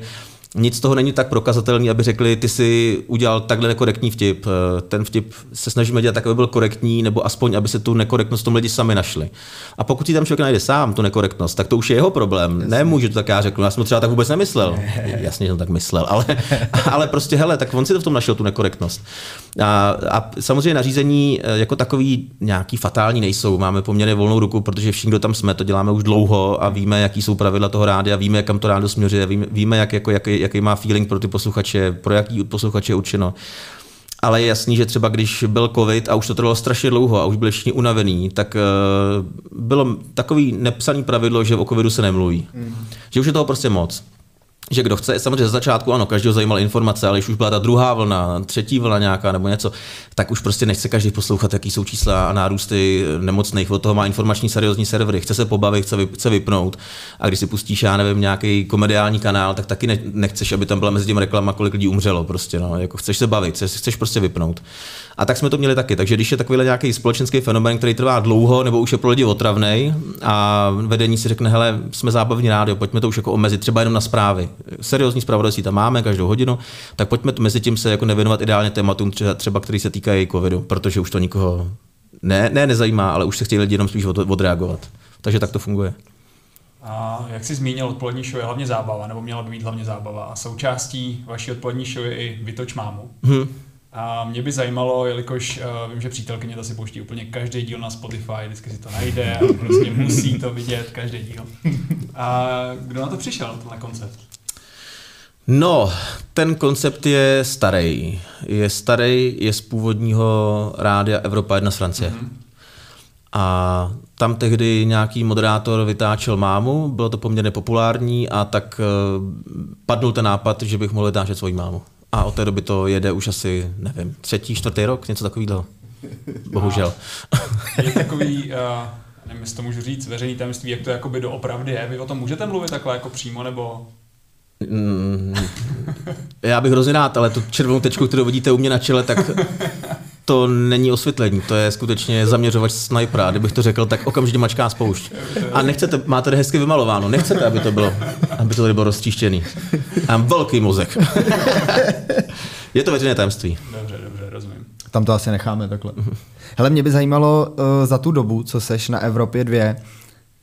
nic z toho není tak prokazatelný, aby řekli, ty si udělal takhle nekorektní vtip. Eh, ten vtip se snažíme dělat tak, aby byl korektní, nebo aspoň, aby se tu nekorektnost tom lidi sami našli. A pokud si tam člověk najde sám tu nekorektnost, tak to už je jeho problém. Jasně. Nemůžu to tak já řeknu, já jsem to třeba tak vůbec nemyslel. Jasně, že jsem tak myslel, ale, ale prostě hele, tak on si to v tom našel tu nekorektnost. A, a samozřejmě nařízení eh, jako takový nějaký fatální nejsou. Máme poměrně volnou ruku, protože všichni, kdo tam jsme, to děláme už dlouho a víme, jaký jsou pravidla toho rádia, víme, kam to rádio směřuje, víme, víme jak, jako, jaký, jaký má feeling pro ty posluchače, pro jaký posluchače je určeno. Ale je jasný, že třeba když byl covid a už to trvalo strašně dlouho a už byli všichni unavený, tak uh, bylo takový nepsaný pravidlo, že o covidu se nemluví. Mm. Že už je toho prostě moc že kdo chce, samozřejmě ze začátku ano, každého zajímala informace, ale když už byla ta druhá vlna, třetí vlna nějaká nebo něco, tak už prostě nechce každý poslouchat, jaký jsou čísla a nárůsty nemocných. Od toho má informační seriózní servery, chce se pobavit, chce, chce vypnout. A když si pustíš, já nevím, nějaký komediální kanál, tak taky ne, nechceš, aby tam byla mezi tím reklama, kolik lidí umřelo. Prostě, no. jako chceš se bavit, chceš, chceš prostě vypnout. A tak jsme to měli taky. Takže když je takový nějaký společenský fenomén, který trvá dlouho, nebo už je pro lidi otravný, a vedení si řekne, hele, jsme zábavní rádio, pojďme to už jako omezit, třeba jenom na zprávy. Seriózní zpravodajství tam máme každou hodinu, tak pojďme mezi tím se jako nevěnovat ideálně tématům, třeba, třeba který se týkají covidu, protože už to nikoho ne, ne nezajímá, ale už se chtějí lidi jenom spíš od, odreagovat. Takže tak to funguje. A jak jsi zmínil, odpolední show je hlavně zábava, nebo měla by být hlavně zábava. A součástí vaší odpolední show je i Vytoč mámu. Hmm. A mě by zajímalo, jelikož uh, vím, že přítelkyně to si pouští úplně každý díl na Spotify, vždycky si to najde a prostě musí to vidět, každý díl. A kdo na to přišel, na koncept? No, ten koncept je starý. Je starý, je z původního rádia Evropa 1 z Francie. Mm-hmm. A tam tehdy nějaký moderátor vytáčel mámu, bylo to poměrně populární a tak uh, padl ten nápad, že bych mohl vytáčet svoji mámu. A od té doby to jede už asi, nevím, třetí, čtvrtý rok, něco takového. Bohužel. A je takový, uh, nevím, jestli to můžu říct, veřejný tajemství, jak to jakoby doopravdy je. Vy o tom můžete mluvit takhle jako přímo, nebo Mm, já bych hrozně rád, ale tu červenou tečku, kterou vidíte u mě na čele, tak to není osvětlení, to je skutečně zaměřovač snajpera. Kdybych to řekl, tak okamžitě mačká spoušť. A nechcete, máte tady hezky vymalováno, nechcete, aby to bylo, aby to tady bylo roztříštěný. A mám velký mozek. je to veřejné tajemství. Dobře, dobře, rozumím. Tam to asi necháme takhle. Hele, mě by zajímalo uh, za tu dobu, co seš na Evropě 2,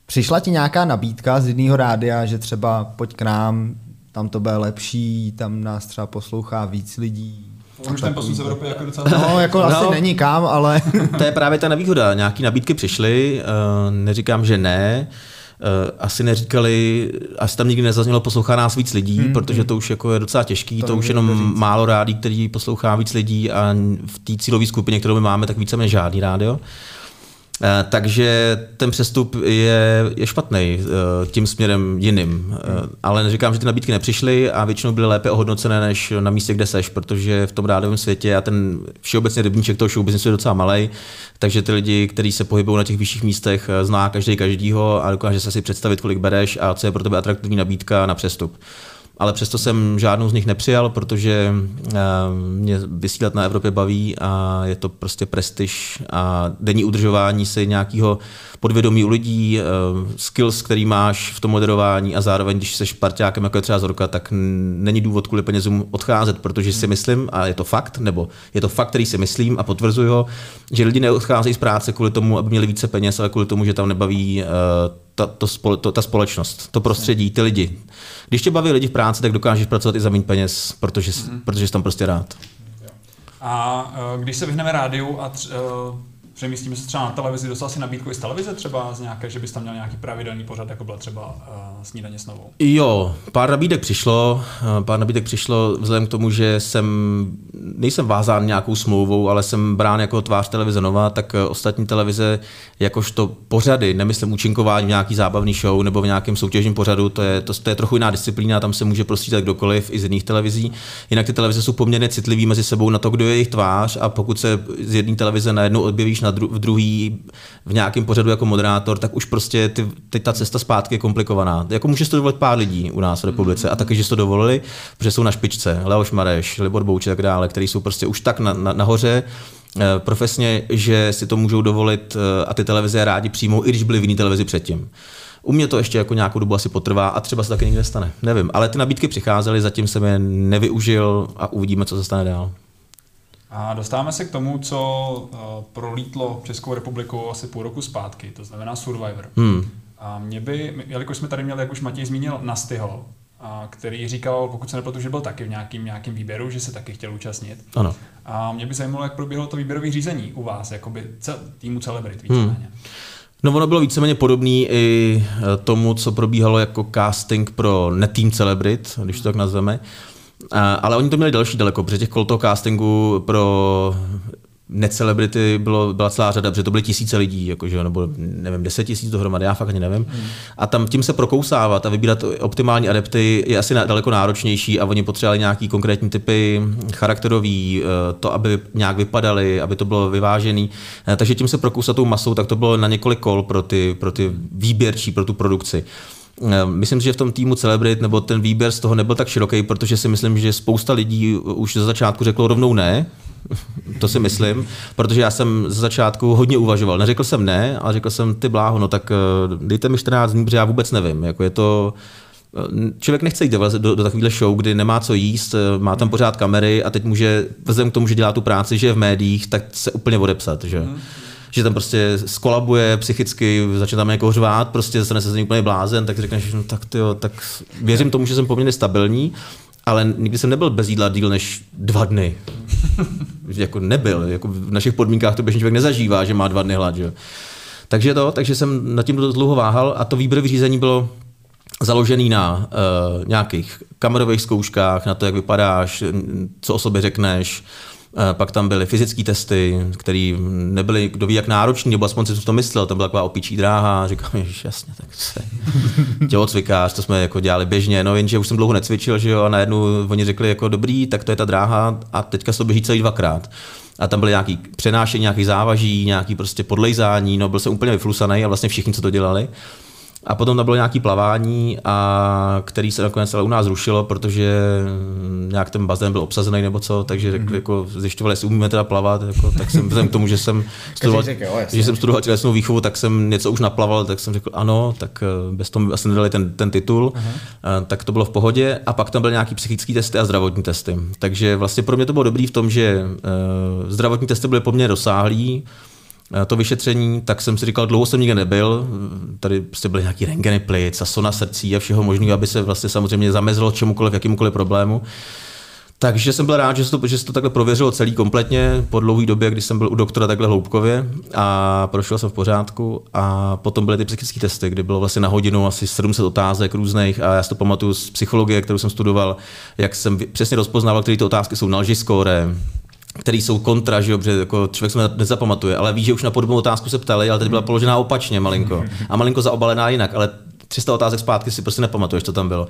Přišla ti nějaká nabídka z jedného rádia, že třeba pojď k nám, tam to bude lepší, tam nás třeba poslouchá víc lidí. Už ten posun z Evropy jako docela... No, jako no, asi není kam, ale... to je právě ta nevýhoda. Nějaký nabídky přišly, uh, neříkám, že ne, Uh, asi neříkali, asi tam nikdy nezaznělo poslouchá nás víc lidí, hmm, protože hmm. to už jako je docela těžký, to, to už jenom málo rádí, který poslouchá víc lidí a v té cílové skupině, kterou my máme, tak víceméně žádný rádio. Eh, takže ten přestup je, je špatný eh, tím směrem jiným. Eh, ale neříkám, že ty nabídky nepřišly a většinou byly lépe ohodnocené než na místě, kde seš, protože v tom rádovém světě a ten všeobecně rybníček toho show je docela malý, takže ty lidi, kteří se pohybují na těch vyšších místech, zná každý každýho a dokáže se si představit, kolik bereš a co je pro tebe atraktivní nabídka na přestup ale přesto jsem žádnou z nich nepřijal, protože eh, mě vysílat na Evropě baví a je to prostě prestiž a denní udržování si nějakého podvědomí u lidí, eh, skills, který máš v tom moderování a zároveň, když jsi parťákem, jako je třeba Zorka, tak není důvod kvůli penězům odcházet, protože si myslím, a je to fakt, nebo je to fakt, který si myslím a potvrzuju ho, že lidi neodcházejí z práce kvůli tomu, aby měli více peněz, ale kvůli tomu, že tam nebaví uh, ta, to, to, ta společnost, to prostředí, ty lidi. Když tě baví lidi v práci, tak dokážeš pracovat i za méně peněz, protože, mm-hmm. protože jsi tam prostě rád. A uh, když se vyhneme rádiu a tř, uh, přemístíme se třeba na televizi, dostal si nabídku i z televize třeba z nějaké, že bys tam měl nějaký pravidelný pořad, jako byla třeba uh, snídaně s novou? Jo, pár nabídek přišlo, uh, pár nabídek přišlo vzhledem k tomu, že jsem, nejsem vázán nějakou smlouvou, ale jsem brán jako tvář televize nová, tak uh, ostatní televize, jakožto pořady, nemyslím účinkování v nějaký zábavný show nebo v nějakém soutěžním pořadu, to je, to, to je trochu jiná disciplína, tam se může prostřídat kdokoliv i z jiných televizí. Jinak ty televize jsou poměrně citlivé mezi sebou na to, kdo je jejich tvář a pokud se z jedné televize najednou odběvíš na na dru- v druhý v nějakém pořadu jako moderátor, tak už prostě ty, teď ta cesta zpátky je komplikovaná. Jako může to dovolit pár lidí u nás v republice mm-hmm. a taky, že to dovolili, protože jsou na špičce. Leoš Mareš, Libor Bouč a tak dále, který jsou prostě už tak na, na, nahoře, eh, profesně, že si to můžou dovolit eh, a ty televize rádi přijmou, i když byly v jiné televizi předtím. U mě to ještě jako nějakou dobu asi potrvá a třeba se taky někde stane. Nevím, ale ty nabídky přicházely, zatím jsem je nevyužil a uvidíme, co se stane dál. A dostáváme se k tomu, co uh, prolítlo Českou republiku asi půl roku zpátky, to znamená Survivor. Hmm. A mě by, jelikož jsme tady měli, jak už Matěj zmínil, Nastyho, a který říkal, pokud se nepletu, že byl taky v nějakým, nějakým výběru, že se taky chtěl účastnit. Ano. A mě by zajímalo, jak proběhlo to výběrové řízení u vás, jakoby cel, týmu Celebrit víceméně. Hmm. No ono bylo víceméně podobný i e, tomu, co probíhalo jako casting pro netým Celebrit, když to tak nazveme. Ale oni to měli další daleko, protože těch kol toho castingu pro necelebrity bylo, byla celá řada, protože to byly tisíce lidí, jakože, nebo nevím, deset tisíc dohromady, já fakt ani nevím. Hmm. A tam tím se prokousávat a vybírat optimální adepty je asi daleko náročnější a oni potřebovali nějaký konkrétní typy charakterový, eh, to, aby nějak vypadali, aby to bylo vyvážený. Eh, takže tím se prokousat tou masou, tak to bylo na několik kol pro ty, pro ty výběrčí, pro tu produkci. Eh, myslím, že v tom týmu Celebrit nebo ten výběr z toho nebyl tak široký, protože si myslím, že spousta lidí už ze začátku řeklo rovnou ne, to si myslím, protože já jsem ze začátku hodně uvažoval. Neřekl jsem ne, ale řekl jsem ty bláho, no tak eh, dejte mi 14 dní, protože já vůbec nevím. Jako je to, eh, Člověk nechce jít do, do, do takovéhle show, kdy nemá co jíst, má tam pořád kamery a teď může, vzhledem k tomu, že dělá tu práci, že je v médiích, tak se úplně odepsat. Že? Mm že tam prostě skolabuje psychicky, začne tam jako řvát, prostě stane se z něj úplně blázen, tak řekneš, no tak tyjo, tak věřím tomu, že jsem poměrně stabilní, ale nikdy jsem nebyl bez jídla díl než dva dny. jako nebyl, jako v našich podmínkách to běžný člověk nezažívá, že má dva dny hlad. Že? Takže to, takže jsem nad tím dlouho váhal a to výběrové řízení bylo založený na uh, nějakých kamerových zkouškách, na to, jak vypadáš, co o sobě řekneš, pak tam byly fyzické testy, které nebyly kdo ví jak náročný, nebo aspoň si to myslel, to byla taková opičí dráha, říkám, že jasně, tak se tělocvikář, to jsme jako dělali běžně, no jenže už jsem dlouho necvičil, že jo, a najednou oni řekli jako dobrý, tak to je ta dráha a teďka se to běží celý dvakrát. A tam byly nějaký přenášení, nějaký závaží, nějaký prostě podlejzání, no byl jsem úplně vyflusaný a vlastně všichni, co to dělali. A potom tam bylo nějaké plavání, a který se nakonec ale u nás zrušilo, protože nějak ten bazén byl obsazený nebo co, takže mm-hmm. jako zjišťovali, jestli umíme teda plavat, jako, tak jsem vzhledem k tomu, že jsem studoval, řekl, jo, že jsem studoval tělesnou výchovu, tak jsem něco už naplaval, tak jsem řekl ano, tak eh, bez toho asi nedali ten, ten titul, uh-huh. tak to bylo v pohodě. A pak tam byly nějaký psychické testy a zdravotní testy. Takže vlastně pro mě to bylo dobrý v tom, že uh, zdravotní testy byly poměrně rozsáhlý, to vyšetření, tak jsem si říkal, dlouho jsem nikde nebyl, tady prostě byly nějaký rengeny plic a sona srdcí a všeho možného, aby se vlastně samozřejmě zamezilo čemukoliv, jakýmukoliv problému. Takže jsem byl rád, že se to, že se to takhle prověřilo celý kompletně po dlouhé době, kdy jsem byl u doktora takhle hloubkově a prošel jsem v pořádku a potom byly ty psychické testy, kdy bylo vlastně na hodinu asi 700 otázek různých a já si to pamatuju z psychologie, kterou jsem studoval, jak jsem přesně rozpoznával, které ty otázky jsou na lži skóre, který jsou kontra, že protože jako člověk se nezapamatuje, ale ví, že už na podobnou otázku se ptali, ale teď byla položená opačně malinko. A malinko zaobalená jinak, ale 300 otázek zpátky si prostě nepamatuješ, co tam bylo.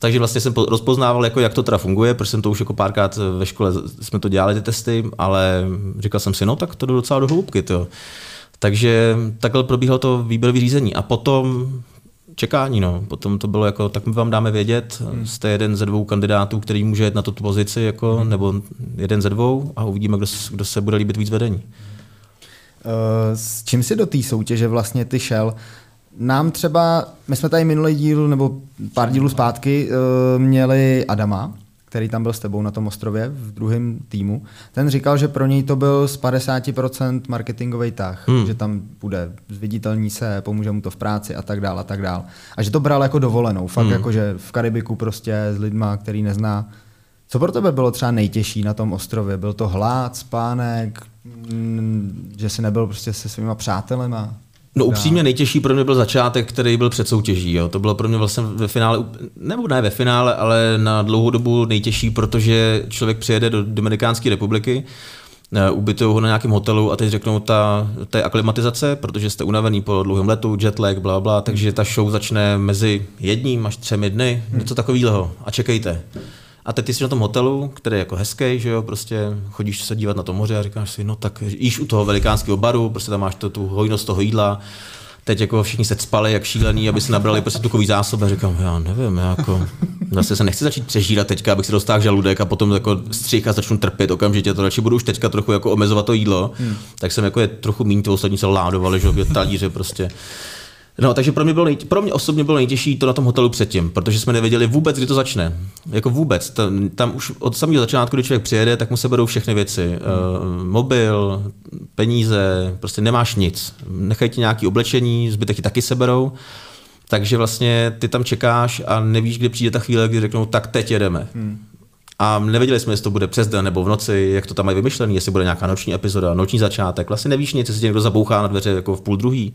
Takže vlastně jsem rozpoznával, jako jak to teda funguje, protože jsem to už jako párkrát ve škole jsme to dělali ty testy, ale říkal jsem si, no tak to jde docela do hloubky. Takže takhle probíhalo to výběrové řízení. A potom čekání. No. Potom to bylo jako, tak my vám dáme vědět, hmm. jste jeden ze dvou kandidátů, který může jít na tuto pozici, jako, hmm. nebo jeden ze dvou a uvidíme, kdo, kdo se bude líbit víc vedení. Uh, s čím si do té soutěže vlastně ty šel? Nám třeba, my jsme tady minulý díl nebo pár dílů zpátky uh, měli Adama, který tam byl s tebou na tom ostrově v druhém týmu, ten říkal, že pro něj to byl z 50% marketingový tah, hmm. že tam bude zviditelní se, pomůže mu to v práci a tak dál a tak dál. A že to bral jako dovolenou, fakt hmm. jako, že v Karibiku prostě s lidma, který nezná. Co pro tebe bylo třeba nejtěžší na tom ostrově? Byl to hlad, spánek, mm, že jsi nebyl prostě se svýma přátelema? No upřímně nejtěžší pro mě byl začátek, který byl před soutěží. Jo. To bylo pro mě vlastně ve finále, nebo ne ve finále, ale na dlouhou dobu nejtěžší, protože člověk přijede do Dominikánské republiky, eh, ubytují ho na nějakém hotelu a teď řeknou, ta, ta je aklimatizace, protože jste unavený po dlouhém letu, jetlag, bla, bla, takže ta show začne mezi jedním až třemi dny, něco takového a čekejte. A teď ty jsi na tom hotelu, který je jako hezký, že jo, prostě chodíš se dívat na to moře a říkáš si, no tak jíš u toho velikánského baru, prostě tam máš to, tu hojnost toho jídla, teď jako všichni se spali jak šílený, aby si nabrali prostě tukový zásoby. A říkám, já nevím, já jako, zase se nechci začít přežírat teďka, abych si dostal žaludek a potom jako střih a začnu trpět okamžitě. To radši budu už teďka trochu jako omezovat to jídlo. Hmm. Tak jsem jako je trochu méně to ostatní se ládovali, že obě talíře prostě. No, takže pro mě, bylo nej, pro mě osobně bylo nejtěžší to na tom hotelu předtím, protože jsme nevěděli vůbec, kdy to začne. Jako vůbec. Tam, tam už od samého začátku, když člověk přijede, tak mu se berou všechny věci. Hmm. Uh, mobil, peníze, prostě nemáš nic. Nechají ti nějaké oblečení, zbytek ti taky seberou. Takže vlastně ty tam čekáš a nevíš, kdy přijde ta chvíle, kdy řeknou, tak teď jedeme. Hmm. A nevěděli jsme, jestli to bude přes den nebo v noci, jak to tam mají vymyšlený, jestli bude nějaká noční epizoda, noční začátek. Vlastně nevíš nic, jestli někdo zabouchá na dveře jako v půl druhý.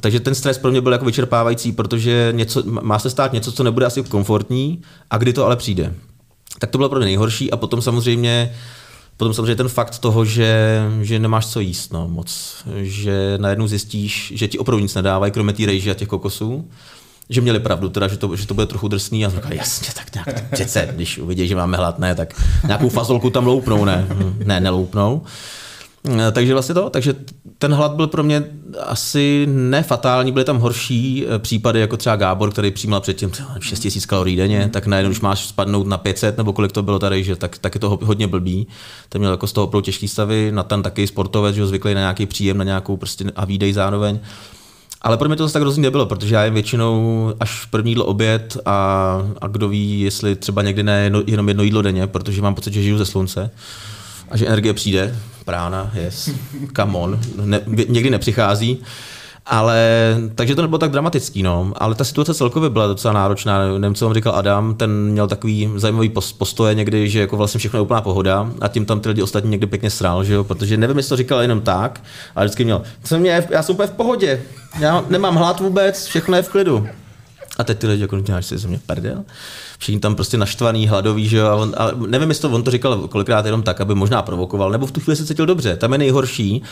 Takže ten stres pro mě byl jako vyčerpávající, protože něco, má se stát něco, co nebude asi komfortní a kdy to ale přijde. Tak to bylo pro mě nejhorší a potom samozřejmě Potom samozřejmě ten fakt toho, že, že nemáš co jíst no, moc, že najednou zjistíš, že ti opravdu nic nedávají, kromě té rejži a těch kokosů, že měli pravdu, teda, že, to, že to bude trochu drsný a říkal, jasně, tak nějak, přece, když uvidí, že máme hlad, ne, tak nějakou fazolku tam loupnou, ne, ne, neloupnou. Eh, takže vlastně to, takže ten hlad byl pro mě asi nefatální, byly tam horší eh, případy, jako třeba Gábor, který přijímal předtím 6 000 kalorií denně, mm. tak najednou, když máš spadnout na 500 nebo kolik to bylo tady, že tak, tak je to hodně blbý. Ten měl jako z toho opravdu těžký stavy, na ten taky sportovec, že zvyklý na nějaký příjem, na nějakou prostě a výdej zároveň. Ale pro mě to zase tak hrozně nebylo, protože já jen většinou až první jídlo oběd a, a kdo ví, jestli třeba někdy ne jenom jedno jídlo denně, protože mám pocit, že žiju ze slunce a že energie přijde, prána, yes, come on, ne, někdy nepřichází. Ale, takže to nebylo tak dramatický, no. Ale ta situace celkově byla docela náročná. Nevím, co vám říkal Adam, ten měl takový zajímavý postoje někdy, že jako vlastně všechno je úplná pohoda a tím tam ty lidi ostatní někdy pěkně srál, že jo? Protože nevím, jestli to říkal jenom tak, ale vždycky měl, co mě, já jsem úplně v pohodě, já nemám hlad vůbec, všechno je v klidu. A teď ty lidi jako děláš si ze mě perdel. Všichni tam prostě naštvaný, hladový, že jo. A, on, a nevím, jestli to on to říkal kolikrát jenom tak, aby možná provokoval, nebo v tu chvíli se cítil dobře. Tam je nejhorší,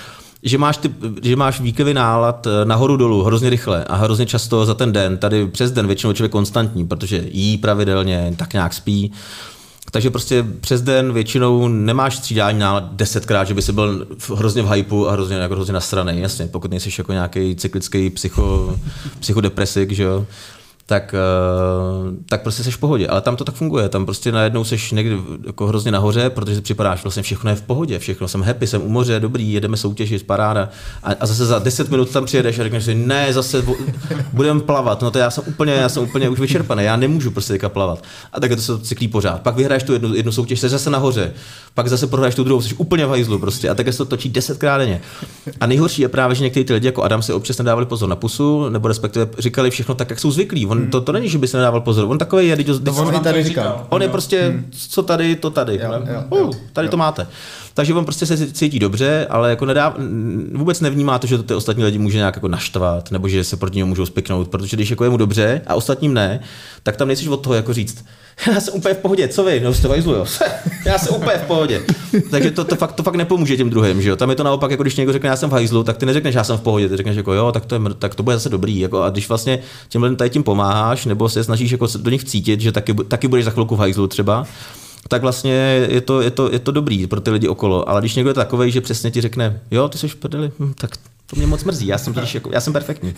že máš, ty, že máš výkyvy nálad eh, nahoru dolů hrozně rychle a hrozně často za ten den, tady přes den většinou člověk konstantní, protože jí pravidelně, tak nějak spí. Takže prostě přes den většinou nemáš střídání nálad desetkrát, že by si byl hrozně v hypu a hrozně, jako hrozně nasraný, jasně, pokud nejsi jako nějaký cyklický psycho, psychodepresik, že jo tak, eh, tak prostě seš v pohodě. Ale tam to tak funguje. Tam prostě najednou seš někdy jako hrozně nahoře, protože si připadáš, vlastně všechno je v pohodě, všechno jsem happy, jsem u moře, dobrý, jedeme soutěžit, paráda. A, a zase za 10 minut tam přijedeš a řekneš si, ne, zase budeme plavat. No to já jsem úplně, já jsem úplně už vyčerpaný, já nemůžu prostě teďka plavat. A tak to se cyklí pořád. Pak vyhraješ tu jednu, jednu soutěž, jsi zase nahoře. Pak zase prohraješ tu druhou, jsi úplně v hajzlu prostě. A tak se to točí desetkrát denně. A nejhorší je právě, že někteří ty lidi jako Adam si občas nedávali pozor na pusu, nebo respektive říkali všechno tak, jak jsou zvyklí. On, to, to není, že by se nedával pozor. On takový je, to, to on i tady říkal. On je prostě, hmm. co tady, to tady. Jo, jo, jo, uh, tady jo. to máte. Takže on prostě se cítí dobře, ale jako nedá, vůbec nevnímá to, že to ty ostatní lidi může nějak jako naštvat, nebo že se proti němu můžou spiknout, protože když jako je mu dobře a ostatním ne, tak tam nejsi od toho jako říct, já jsem úplně v pohodě, co vy? No jste vajzlu, jo. já jsem úplně v pohodě. Takže to, to, fakt, to fakt nepomůže těm druhým, že jo. Tam je to naopak, jako když někdo řekne, já jsem v hajzlu, tak ty neřekneš, já jsem v pohodě, ty řekneš, jako jo, tak to, je, tak to bude zase dobrý. Jako, a když vlastně těm lidem tady tím pomáháš, nebo se snažíš jako do nich cítit, že taky, taky budeš za chvilku v hajzlu třeba, tak vlastně je to, je, to, je to dobrý pro ty lidi okolo. Ale když někdo je takový, že přesně ti řekne, jo, ty jsi v prdeli, hm, tak to mě moc mrzí, já jsem totiž jako, já jsem perfektní.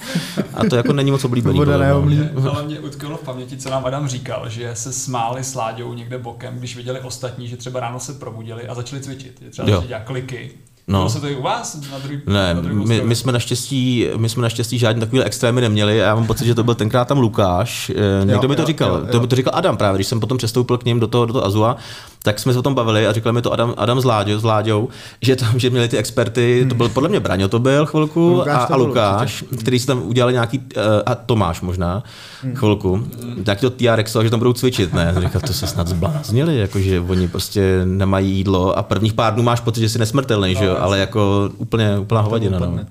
A to jako není moc oblíbený. Bude ale, ale mě utkalo v paměti, co nám Adam říkal, že se smáli s Láďou někde bokem, když viděli ostatní, že třeba ráno se probudili a začali cvičit. Je třeba dělat kliky. No. Bylo se to i u vás? Na druhý, ne, na druhý my, my, jsme naštěstí, my jsme naštěstí žádný takový extrémy neměli a já mám pocit, že to byl tenkrát tam Lukáš. Eh, někdo jo, mi to jo, říkal. Jo, jo. To, to říkal Adam právě, když jsem potom přestoupil k ním do toho, do toho Azua, tak jsme se o tom bavili a říkal mi to Adam, Adam s, Láďou, s Láďou, že tam, že měli ty experty, hmm. to byl podle mě Braňo to byl chvilku Lukáš a, a Lukáš, určitě. který si tam udělali nějaký, uh, a Tomáš možná, hmm. chvilku, hmm. tak to TRX, že tam budou cvičit, ne? Říkal, to se snad zbláznili, jakože oni prostě nemají jídlo a prvních pár dnů máš pocit, že jsi nesmrtelný, no, že jo, ale jako úplně úplná hovadina. No.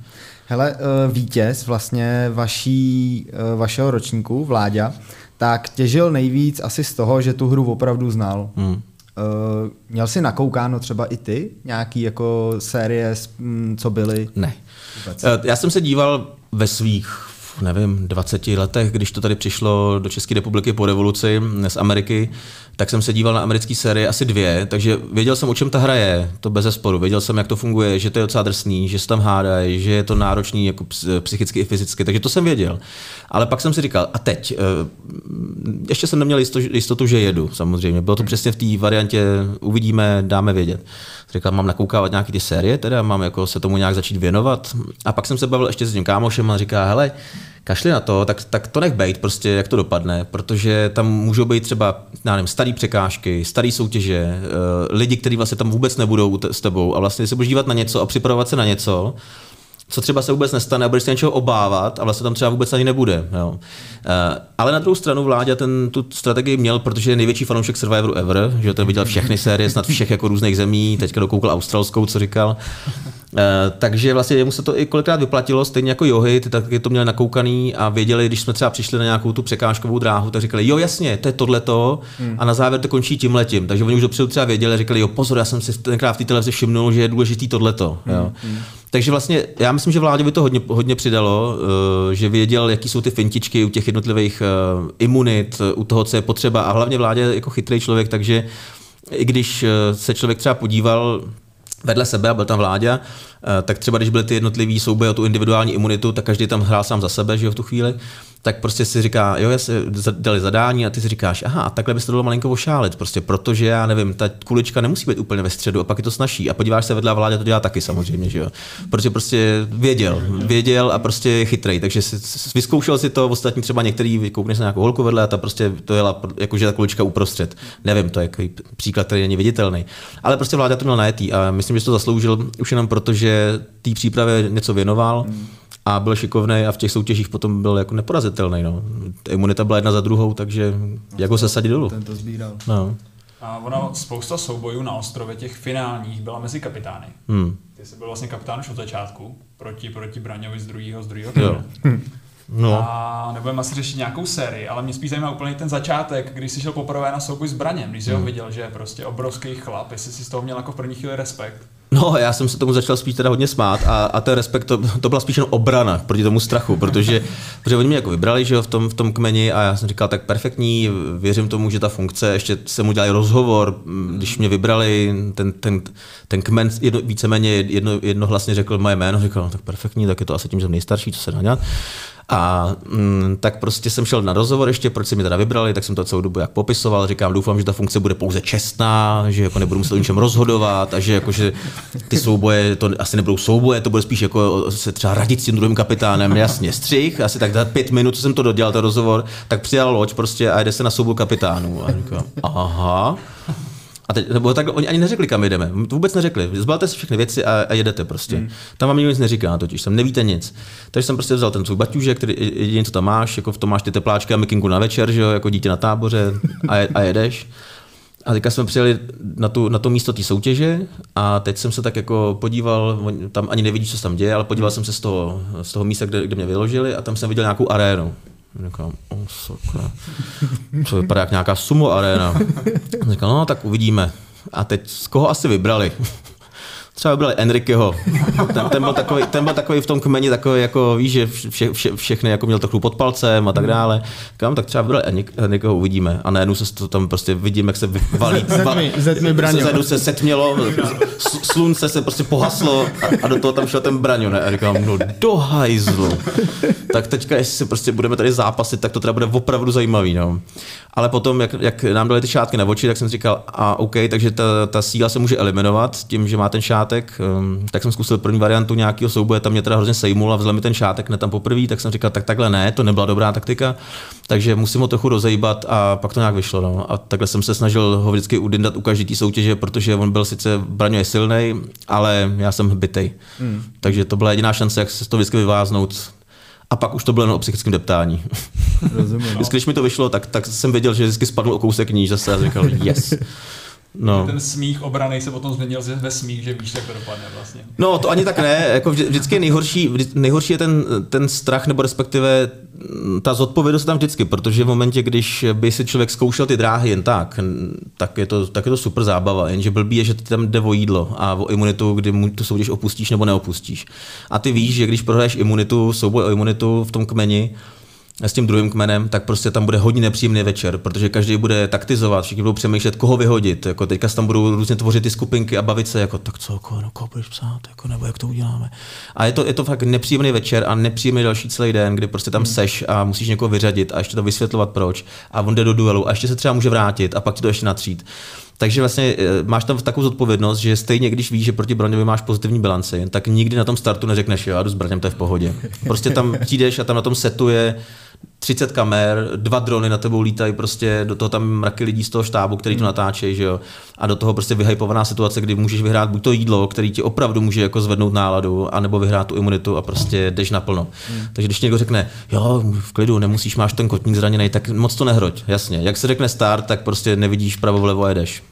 Hele, uh, vítěz vlastně vaší, uh, vašeho ročníku, Vláďa, tak těžil nejvíc asi z toho, že tu hru opravdu znal. Hmm. Uh, měl jsi nakoukáno třeba i ty? Nějaký jako série, co byly? Ne. Vůbec. Já jsem se díval ve svých nevím, 20 letech, když to tady přišlo do České republiky po revoluci z Ameriky, tak jsem se díval na americké série asi dvě, takže věděl jsem, o čem ta hra je, to bez zesporu. Věděl jsem, jak to funguje, že to je docela drsný, že se tam hádají, že je to náročný jako psychicky i fyzicky, takže to jsem věděl. Ale pak jsem si říkal, a teď, eh, ještě jsem neměl jistotu, že jedu, samozřejmě. Bylo to přesně v té variantě, uvidíme, dáme vědět. Říkal, mám nakoukávat nějaké ty série, teda mám jako se tomu nějak začít věnovat. A pak jsem se bavil ještě s tím kámošem a říká, hele, kašli na to, tak, tak to nech bejt, prostě jak to dopadne, protože tam můžou být třeba, nevím, starý překážky, starý soutěže, uh, lidi, kteří vlastně tam vůbec nebudou s tebou a vlastně se budeš dívat na něco a připravovat se na něco, co třeba se vůbec nestane a budeš se něčeho obávat a vlastně tam třeba vůbec ani nebude. Jo. Uh, ale na druhou stranu vládě ten tu strategii měl, protože je největší fanoušek Survivoru ever, že ten viděl všechny série, snad všech jako různých zemí, teďka dokoukal australskou, co říkal. Uh, takže vlastně jemu se to i kolikrát vyplatilo, stejně jako Johy, ty taky to měli nakoukaný a věděli, když jsme třeba přišli na nějakou tu překážkovou dráhu, tak říkali, jo jasně, to je tohleto hmm. a na závěr to končí tím letím. Takže oni už dopředu třeba věděli, říkali, jo pozor, já jsem si tenkrát v té televizi všimnul, že je důležitý tohleto. Hmm. Jo. Hmm. Takže vlastně já myslím, že vládě by to hodně, hodně přidalo, uh, že věděl, jaký jsou ty fintičky u těch jednotlivých uh, imunit, u toho, co je potřeba a hlavně vládě jako chytrý člověk, takže i když se člověk třeba podíval vedle sebe a byl tam vládě, tak třeba když byly ty jednotlivý souboje o tu individuální imunitu, tak každý tam hrál sám za sebe, že jo, v tu chvíli, tak prostě si říká, jo, já si dali zadání a ty si říkáš, aha, takhle bys to dalo malinko ošálit, prostě protože já nevím, ta kulička nemusí být úplně ve středu a pak je to snaží. A podíváš se vedle a vládě to dělá taky samozřejmě, že jo. Protože prostě věděl, věděl a prostě je chytrý, takže si, vyzkoušel si to, ostatní třeba některý koukneš na nějakou holku vedle a ta prostě to jela, jakože ta kulička uprostřed. Nevím, to je jako příklad, který není viditelný. Ale prostě vláda to měl najetý a myslím, že to zasloužil už jenom proto, že té přípravě něco věnoval. Hmm a byl šikovný a v těch soutěžích potom byl jako neporazitelný. No. Imunita byla jedna za druhou, takže no, jak ho se sadit dolů. Ten to sbíral. No. A ono, spousta soubojů na ostrově těch finálních byla mezi kapitány. Hmm. Ty jsi byl vlastně kapitán už od začátku, proti, proti Braňovi z druhého, z druhého No. A nebudeme asi řešit nějakou sérii, ale mě spíš zajímá úplně ten začátek, když jsi šel poprvé na souboj s Braněm, když jsi hmm. ho viděl, že je prostě obrovský chlap, jestli jsi z toho měl jako v první chvíli respekt. No, já jsem se tomu začal spíš teda hodně smát a, a ten respekt, to, to byla spíš jen obrana proti tomu strachu, protože, protože oni mě jako vybrali že jo, v, tom, v tom kmeni a já jsem říkal, tak perfektní, věřím tomu, že ta funkce, ještě jsem udělal rozhovor, když mě vybrali, ten, ten, ten kmen jedno, víceméně jedno, jednohlasně řekl moje jméno, říkal, no, tak perfektní, tak je to asi tím, že jsem nejstarší, co se dá dělat. A mm, tak prostě jsem šel na rozhovor ještě, proč si mě teda vybrali, tak jsem to celou dobu jak popisoval, říkám, doufám, že ta funkce bude pouze čestná, že jako nebudu muset o ničem rozhodovat a že jako, že ty souboje, to asi nebudou souboje, to bude spíš jako se třeba radit s tím druhým kapitánem, jasně, střih, asi tak za pět minut, co jsem to dodělal, ten rozhovor, tak přijal loď prostě a jde se na souboj kapitánů. A říkám, aha. A teď, nebo tak oni ani neřekli, kam jdeme. Vůbec neřekli. Zbalte si všechny věci a, a jedete prostě. Hmm. Tam vám nikdo nic neříká, totiž tam nevíte nic. Takže jsem prostě vzal ten svůj baťužek, který jediný, co tam máš, jako v tom máš ty tepláčky a mikinku na večer, že jo, jako dítě na táboře a, a jedeš. A teďka jsme přijeli na, tu, na to místo té soutěže a teď jsem se tak jako podíval, tam ani nevidí, co se tam děje, ale podíval hmm. jsem se z toho, z toho místa, kde, kde mě vyložili a tam jsem viděl nějakou arénu. Říkám, o oh, sakra, to vypadá jak nějaká sumo arena. Říkám, no tak uvidíme. A teď z koho asi vybrali? Třeba vybrali Enriqueho. Ten, ten, byl takový, ten byl takový v tom kmeni, takový jako víš, že vše, vše, všechny jako měl trochu pod palcem a tak dále. Kam, tak třeba vybrali Enriqueho, uvidíme. A najednou se to tam prostě vidím, jak se valí. Zetmi, zetmi braňo. Se, se setmělo, slunce se prostě pohaslo a, a, do toho tam šel ten braňo. Ne? A říkám, no do hajzlu. Tak teďka, jestli se prostě budeme tady zápasit, tak to teda bude opravdu zajímavý. No. Ale potom, jak, jak nám dali ty šátky na oči, tak jsem říkal, a OK, takže ta, ta síla se může eliminovat tím, že má ten šátek. Um, tak jsem zkusil první variantu nějakého souboje, tam mě teda hrozně sejmul a vzal mi ten šátek ne tam poprvé, tak jsem říkal, tak takhle ne, to nebyla dobrá taktika, takže musím ho trochu rozejbat a pak to nějak vyšlo. No. A takhle jsem se snažil ho vždycky udindat u každé soutěže, protože on byl sice je silný, ale já jsem hbitej. Hmm. Takže to byla jediná šance, jak se to vždycky vyváznout a pak už to bylo jen o psychickém deptání. Rozumím. No. Když mi to vyšlo, tak, tak jsem věděl, že vždycky spadl o kousek níž zase a říkal yes. No. Ten smích obrany se potom změnil ve smích, že víš, jak to dopadne vlastně. No, to ani tak ne. Jako vždycky je nejhorší, nejhorší je ten, ten strach, nebo respektive ta zodpovědnost tam vždycky, protože v momentě, když by si člověk zkoušel ty dráhy jen tak, tak je to, tak je to super zábava, jenže blbý je, že ty tam jde o jídlo a o imunitu, kdy mu tu soutěž opustíš nebo neopustíš. A ty víš, že když prohraješ imunitu, souboj o imunitu v tom kmeni, s tím druhým kmenem, tak prostě tam bude hodně nepříjemný večer, protože každý bude taktizovat, všichni budou přemýšlet, koho vyhodit. Jako teďka tam budou různě tvořit ty skupinky a bavit se, jako tak co, koho, no, koho budeš psát, jako, nebo jak to uděláme. A je to, je to fakt nepříjemný večer a nepříjemný další celý den, kdy prostě tam hmm. seš a musíš někoho vyřadit a ještě to vysvětlovat proč. A on jde do duelu a ještě se třeba může vrátit a pak ti to ještě natřít. Takže vlastně eh, máš tam takovou zodpovědnost, že stejně když víš, že proti Braňovi máš pozitivní bilanci, tak nikdy na tom startu neřekneš, jo, já jdu s Braněm, to je v pohodě. Prostě tam přijdeš a tam na tom setuje 30 kamer, dva drony na tebou lítají, prostě do toho tam mraky lidí z toho štábu, který to hmm. natáčejí, že jo. A do toho prostě vyhypovaná situace, kdy můžeš vyhrát buď to jídlo, který ti opravdu může jako zvednout náladu, anebo vyhrát tu imunitu a prostě jdeš naplno. Hmm. Takže když někdo řekne, jo, v klidu, nemusíš, máš ten kotník zraněný, tak moc to nehroď, jasně. Jak se řekne start, tak prostě nevidíš pravo vlevo a jedeš.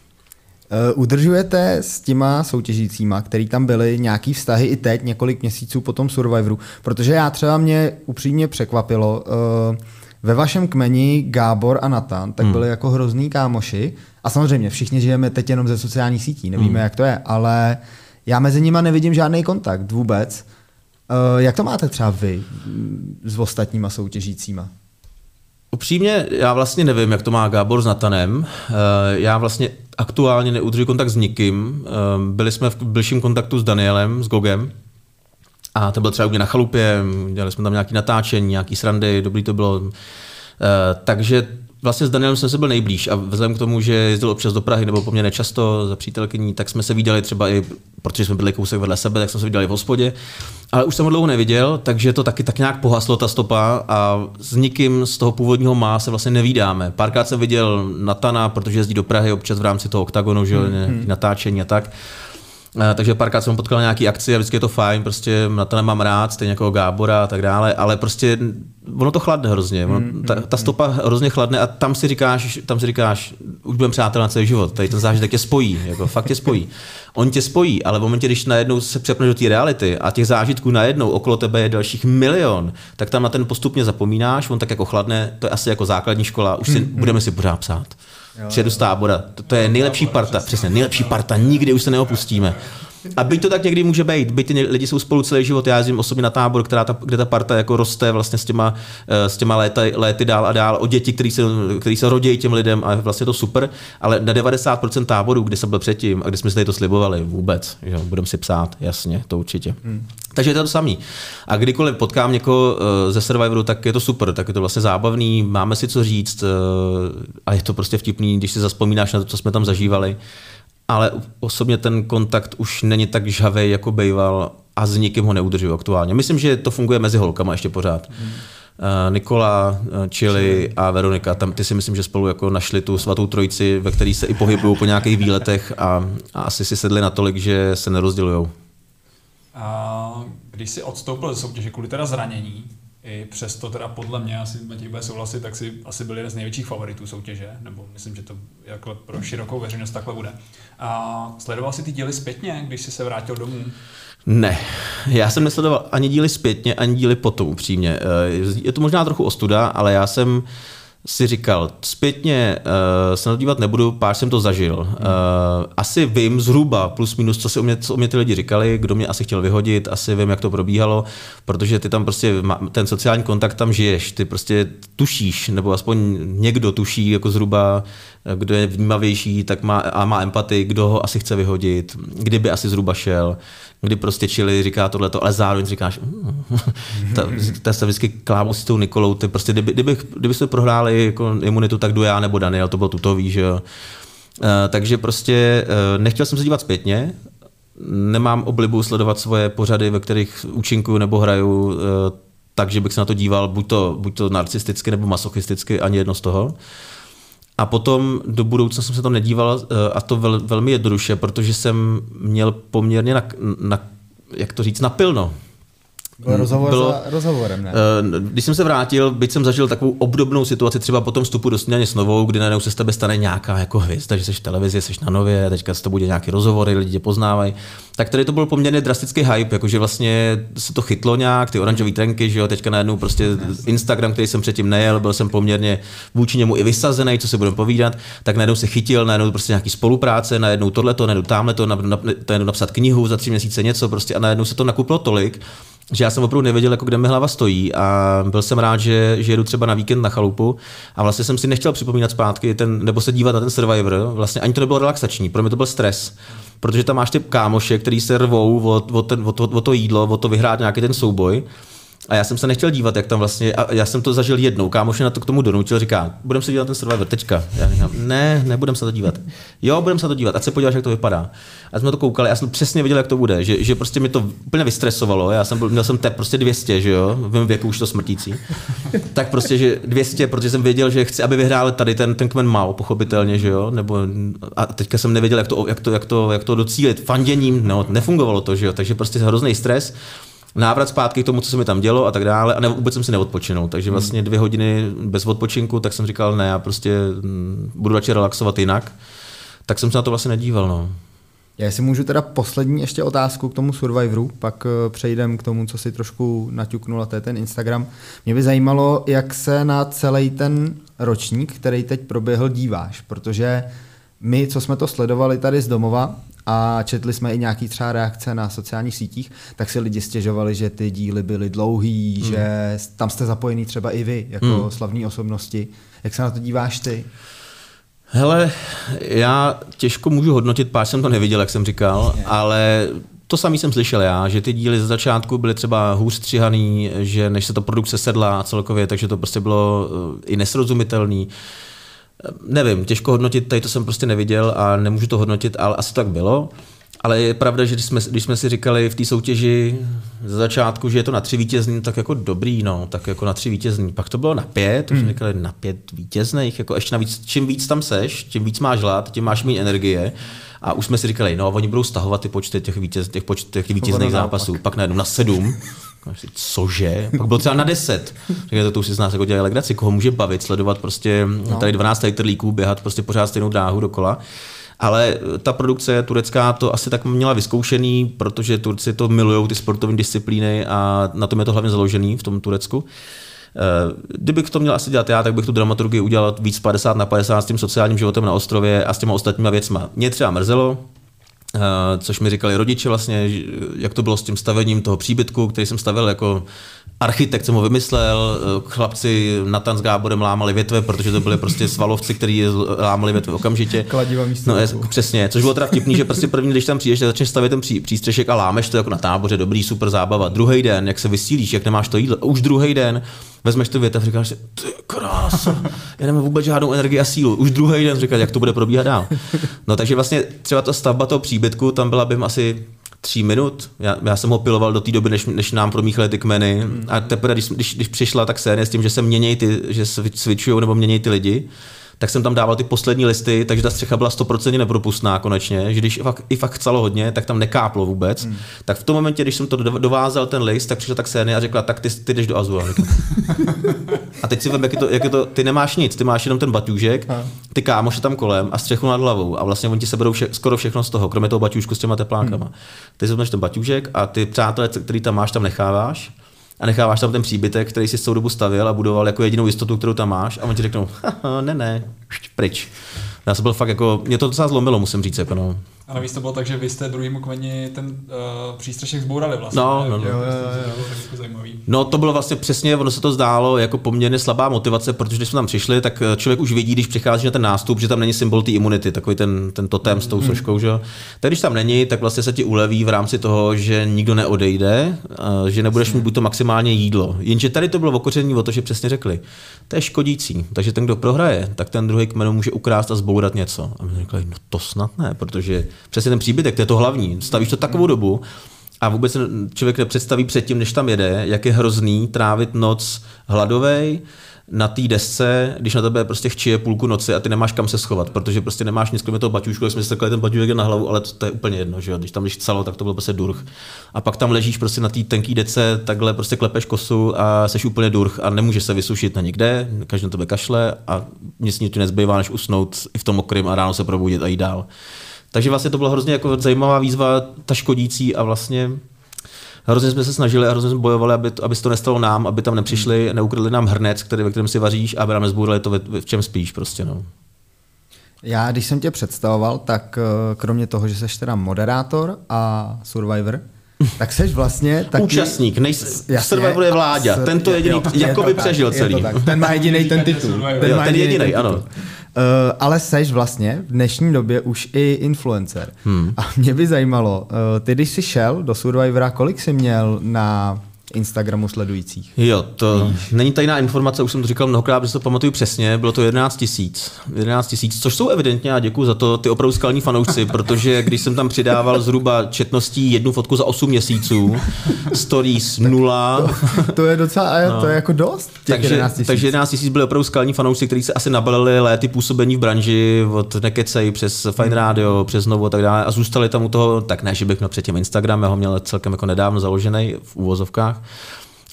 Eh, udržujete s těma soutěžícíma, který tam byli, nějaký vztahy i teď, několik měsíců po tom Survivoru? Protože já třeba mě upřímně překvapilo, uh, ve vašem kmeni Gábor a Natan tak hmm. byli jako hrozný kámoši a samozřejmě všichni žijeme teď jenom ze sociálních sítí, nevíme, hmm. jak to je, ale já mezi nimi nevidím žádný kontakt vůbec. Uh, jak to máte třeba vy s ostatníma soutěžícíma? Upřímně, já vlastně nevím, jak to má Gábor s Natanem. Já vlastně aktuálně neudržuji kontakt s nikým. Byli jsme v blížším kontaktu s Danielem, s Gogem. A to byl třeba u mě na chalupě, dělali jsme tam nějaké natáčení, nějaký srandy, dobrý to bylo. Takže vlastně s Danielem jsem se byl nejblíž a vzhledem k tomu, že jezdil občas do Prahy nebo poměrně často za přítelkyní, tak jsme se viděli třeba i, protože jsme byli kousek vedle sebe, tak jsme se viděli v hospodě. Ale už jsem ho dlouho neviděl, takže to taky tak nějak pohaslo ta stopa a s nikým z toho původního má se vlastně nevídáme. Párkrát jsem viděl Natana, protože jezdí do Prahy občas v rámci toho oktagonu, že hmm. natáčení a tak. Eh, takže párkrát jsem potkal nějaký akci a vždycky je to fajn, prostě na to nemám rád, stejně jako Gábora a tak dále, ale prostě ono to chladne hrozně, ono, mm, ta, ta mm. stopa hrozně chladne a tam si říkáš, tam si říkáš, už budeme přátel na celý život, tady ten zážitek tě spojí, jako fakt tě spojí. On tě spojí, ale v momentě, když najednou se přepneš do té reality a těch zážitků najednou okolo tebe je dalších milion, tak tam na ten postupně zapomínáš, on tak jako chladne, to je asi jako základní škola, už si, mm, budeme si pořád psát. Přijedu z tábora. To, to je nejlepší parta, přesně, nejlepší parta, nikdy už se neopustíme. A byť to tak někdy může být, byť ty lidi jsou spolu celý život, já jezdím osobně na tábor, která ta, kde ta parta jako roste vlastně s těma, eh, s těma léty, léty dál a dál, o děti, který se, který se rodí těm lidem a vlastně to super, ale na 90% táborů, kde jsem byl předtím a kde jsme si tady to slibovali, vůbec, že budeme si psát, jasně, to určitě. Hmm. Takže je to to samý. A kdykoliv potkám někoho eh, ze Survivoru, tak je to super, tak je to vlastně zábavný, máme si co říct eh, a je to prostě vtipný, když si zaspomínáš na to, co jsme tam zažívali ale osobně ten kontakt už není tak žhavý, jako býval a s nikým ho neudržuju aktuálně. Myslím, že to funguje mezi holkama ještě pořád. Hmm. Uh, Nikola, uh, Chili a Veronika, tam ty si myslím, že spolu jako našli tu svatou trojici, ve který se i pohybují po nějakých výletech a, a asi si sedli natolik, že se nerozdělují. A když si odstoupil ze soutěže kvůli teda zranění, i přesto teda podle mě, asi Matěj bude souhlasit, tak si asi byl jeden z největších favoritů soutěže, nebo myslím, že to jako pro širokou veřejnost takhle bude. A sledoval si ty díly zpětně, když jsi se vrátil domů? Ne, já jsem nesledoval ani díly zpětně, ani díly potom upřímně. Eh, je to možná trochu ostuda, ale já jsem si říkal, zpětně uh, se na to dívat nebudu, pár jsem to zažil. Uh, asi vím zhruba plus minus, co, si o mě, co o mě ty lidi říkali, kdo mě asi chtěl vyhodit, asi vím, jak to probíhalo, protože ty tam prostě, ten sociální kontakt tam žiješ, ty prostě tušíš, nebo aspoň někdo tuší jako zhruba, kdo je vnímavější, tak má, a má empatii, kdo ho asi chce vyhodit, kdyby asi zhruba šel kdy prostě čili říká tohleto, ale zároveň říkáš, mm, ta, ta se vždycky klámu s tou Nikolou, ty prostě, kdyby, kdyby, kdyby jsme prohráli jako imunitu, tak jdu já nebo Daniel, to byl tutový, že jo. Uh, takže prostě uh, nechtěl jsem se dívat zpětně, nemám oblibu sledovat svoje pořady, ve kterých účinkuju nebo hraju, uh, takže bych se na to díval buď to, buď to narcisticky nebo masochisticky, ani jedno z toho. A potom do budoucna jsem se to nedíval a to vel, velmi jednoduše, protože jsem měl poměrně na, na jak to říct, napilno. Byl rozhovor bylo, za rozhovorem, ne? Eh, když jsem se vrátil, byť jsem zažil takovou obdobnou situaci třeba po tom vstupu do snídaně s novou, kdy najednou se z tebe stane nějaká jako hvězda, že jsi v televizi, jsi na nově, teďka se to bude nějaký rozhovory, lidi tě poznávají. Tak tady to byl poměrně drastický hype, jakože vlastně se to chytlo nějak, ty oranžové trenky, že jo, teďka najednou prostě Instagram, který jsem předtím nejel, byl jsem poměrně vůči němu i vysazený, co se budeme povídat, tak najednou se chytil, najednou prostě nějaký spolupráce, najednou tohleto, najednou tamhle to, najednou napsat knihu za tři měsíce něco prostě a najednou se to nakuplo tolik, že já jsem opravdu nevěděl, jako kde mi hlava stojí a byl jsem rád, že, že jedu třeba na víkend na chalupu a vlastně jsem si nechtěl připomínat zpátky ten, nebo se dívat na ten Survivor, vlastně ani to nebylo relaxační, pro mě to byl stres, protože tam máš ty kámoše, který se rvou o, o, ten, o, to, o to jídlo, o to vyhrát nějaký ten souboj A já jsem se nechtěl dívat, jak tam vlastně, a já jsem to zažil jednou, kámoš na to k tomu donutil, říká, budeme se dívat ten Survivor teďka. Já říkám, ne, nebudem se to dívat. Jo, budeme se to dívat, ať se podíváš, jak to vypadá. A jsme to koukali, já jsem přesně věděl, jak to bude, že, že prostě mi to úplně vystresovalo. Já jsem byl, měl jsem tep prostě 200, že jo, v mém věku už to smrtící. tak prostě, že 200, protože jsem věděl, že chci, aby vyhráli tady ten, ten kmen mal, pochopitelně, že jo, nebo a teďka jsem nevěděl, jak to, jak to, jak to, jak to docílit. Fanděním, no, nefungovalo to, že jo, takže prostě hrozný stres návrat zpátky k tomu, co se mi tam dělo a tak dále a ne, vůbec jsem si neodpočinul. Takže hmm. vlastně dvě hodiny bez odpočinku, tak jsem říkal, ne, já prostě mm, budu radši relaxovat jinak. Tak jsem se na to vlastně nedíval. No. Já si můžu teda poslední ještě otázku k tomu Survivoru, pak eh, přejdem k tomu, co si trošku naťuknul, a to je ten Instagram. Mě by zajímalo, jak se na celý ten ročník, který teď proběhl, díváš, protože my, co jsme to sledovali tady z domova, a četli jsme i nějaký třeba reakce na sociálních sítích, tak si lidi stěžovali, že ty díly byly dlouhý, hmm. že tam jste zapojený třeba i vy, jako hmm. slavní osobnosti. Jak se na to díváš ty? Hele, já těžko můžu hodnotit, páč jsem to neviděl, jak jsem říkal, yeah. ale to samý jsem slyšel já, že ty díly z začátku byly třeba hůř stříhaný, že než se to produkce sedla celkově, takže to prostě bylo eh, i nesrozumitelný. Nevím, těžko hodnotit, tady to jsem prostě neviděl a nemůžu to hodnotit, ale asi tak bylo. Ale je pravda, že když jsme, když jsme si říkali v té soutěži ze začátku, že je to na tři vítězný, tak jako dobrý, no, tak jako na tři vítězný. Pak to bylo na pět, už hmm. říkali na pět vítězných, jako ještě navíc, čím víc tam seš, tím víc máš hlad, tím máš méně energie. A už jsme si říkali, no, oni budou stahovat ty počty těch, vítěz, těch, počt, těch vítězných zápasů, pak najednou na sedm. Cože? Pak byl třeba na 10. Takže to už si z nás jako dělají legraci. Koho může bavit, sledovat prostě no. tady 12 litrlíků, běhat prostě pořád stejnou dráhu dokola. Ale ta produkce turecká to asi tak měla vyzkoušený, protože Turci to milují, ty sportovní disciplíny a na tom je to hlavně založený v tom Turecku. Eh, kdybych to měl asi dělat já, tak bych tu dramaturgii udělal víc 50 na 50 s tím sociálním životem na ostrově a s těma ostatníma věcma. Mě třeba mrzelo, což mi říkali rodiče vlastně, jak to bylo s tím stavením toho příbytku, který jsem stavil jako architekt, jsem ho vymyslel, chlapci Natan s Gáborem lámali větve, protože to byly prostě svalovci, kteří lámali větve okamžitě. Kladiva místo. No, je, přesně, což bylo teda vtipný, že prostě první, když tam přijdeš, začneš stavět ten pří, přístřešek a lámeš to jako na táboře, dobrý, super zábava. Druhý den, jak se vysílíš, jak nemáš to jídlo, už druhý den, vezmeš tu větev a říkáš si, ty krása, já nemám vůbec žádnou energii a sílu. Už druhý den říkáš, jak to bude probíhat dál. No takže vlastně třeba ta stavba toho příbytku, tam byla bym asi tří minut. Já, já jsem ho piloval do té doby, než, než nám promíchali ty kmeny. A teprve, když, když, když přišla tak série s tím, že se mění ty, že se switchují nebo mění ty lidi, tak jsem tam dával ty poslední listy, takže ta střecha byla 100% nepropustná konečně, že když fakt, i fakt chcelo hodně, tak tam nekáplo vůbec. Hmm. Tak v tom momentě, když jsem to dovázal ten list, tak přišla tak série a řekla, tak ty, ty jdeš do Azu. A teď si vem, jak je, to, jak je to, ty nemáš nic, ty máš jenom ten baťůžek, ty kámoše tam kolem a střechu nad hlavou a vlastně oni ti seberou vše, skoro všechno z toho, kromě toho baťůžku s těma teplákama. Hmm. Ty si ten baťůžek a ty přátelé, který tam máš, tam necháváš a necháváš tam ten příbytek, který si tou dobu stavil a budoval jako jedinou jistotu, kterou tam máš a oni ti řeknou, ne, ne, pryč. Já jsem byl fakt jako, mě to docela zlomilo, musím říct. Jako no. A navíc to bylo tak, že vy jste druhýmu kmeni ten uh, přístřešek zbourali vlastně. No, no, no. Jo, jo, jo. No to bylo vlastně přesně, ono se to zdálo jako poměrně slabá motivace, protože když jsme tam přišli, tak eh, člověk už vidí, když přichází na ten nástup, že tam není symbol té imunity, takový ten, ten totem s tou mm. složkou, že Tak když tam není, tak vlastně se ti uleví v rámci toho, že nikdo neodejde, eh, že nebudeš mít buď to maximálně jídlo. Jenže tady to bylo okoření o to, že přesně řekli, to je škodící. Takže ten, kdo prohraje, tak ten druhý kmen může ukrást a zbourat něco. A my řekli, no to snad ne, protože přesně ten příbytek, to je to hlavní. Stavíš to takovou dobu, a vůbec člověk nepředstaví předtím, než tam jede, jak je hrozný trávit noc hladovej, na té desce, když na tebe prostě chčije půlku noci a ty nemáš kam se schovat, protože prostě nemáš nic kromě toho baťušku, jsme si ten baťušek na hlavu, ale to, to, je úplně jedno, že jo? když tam když celo, tak to byl prostě durch. A pak tam ležíš prostě na té tenké dece, takhle prostě klepeš kosu a jsi úplně durch a nemůžeš se vysušit na nikde, každý na tebe kašle a nic ti nezbývá, než usnout i v tom okrym a ráno se probudit a jít dál. Takže vlastně to byla hrozně jako zajímavá výzva, ta škodící a vlastně hrozně jsme se snažili a hrozně jsme bojovali, aby, to, aby se to nestalo nám, aby tam nepřišli, hmm. neukradli nám hrnec, který, ve kterém si vaříš, aby nám nezbůrali to, v čem spíš prostě. No. Já, když jsem tě představoval, tak eh, kromě toho, že jsi teda moderátor a survivor, tak seš vlastně taky... Účastník, nejs... Survivor je vláďa, ten to jediný, jako by přežil celý. Ten má jediný ten titul. Ten, má ten jediný, ano. Uh, ale seš vlastně v dnešní době už i influencer. Hmm. A mě by zajímalo, uh, ty když jsi šel do Survivora, kolik jsi měl na Instagramu sledujících. Jo, to Víš. není tajná informace, už jsem to říkal mnohokrát, protože to pamatuju přesně, bylo to 11 tisíc. 11 tisíc, což jsou evidentně, a děkuji za to, ty opravdu skalní fanoušci, protože když jsem tam přidával zhruba četností jednu fotku za 8 měsíců, stories nula. To, to je docela, no. to je jako dost. Takže 11 tisíc. takže 11 tisíc byly opravdu skalní fanoušci, kteří se asi nabalili léty působení v branži od Nekecej přes Fine Radio, přes Novo a tak dále a zůstali tam u toho, tak ne, že bych měl předtím Instagram, já ho měl celkem jako nedávno založený v úvozovkách,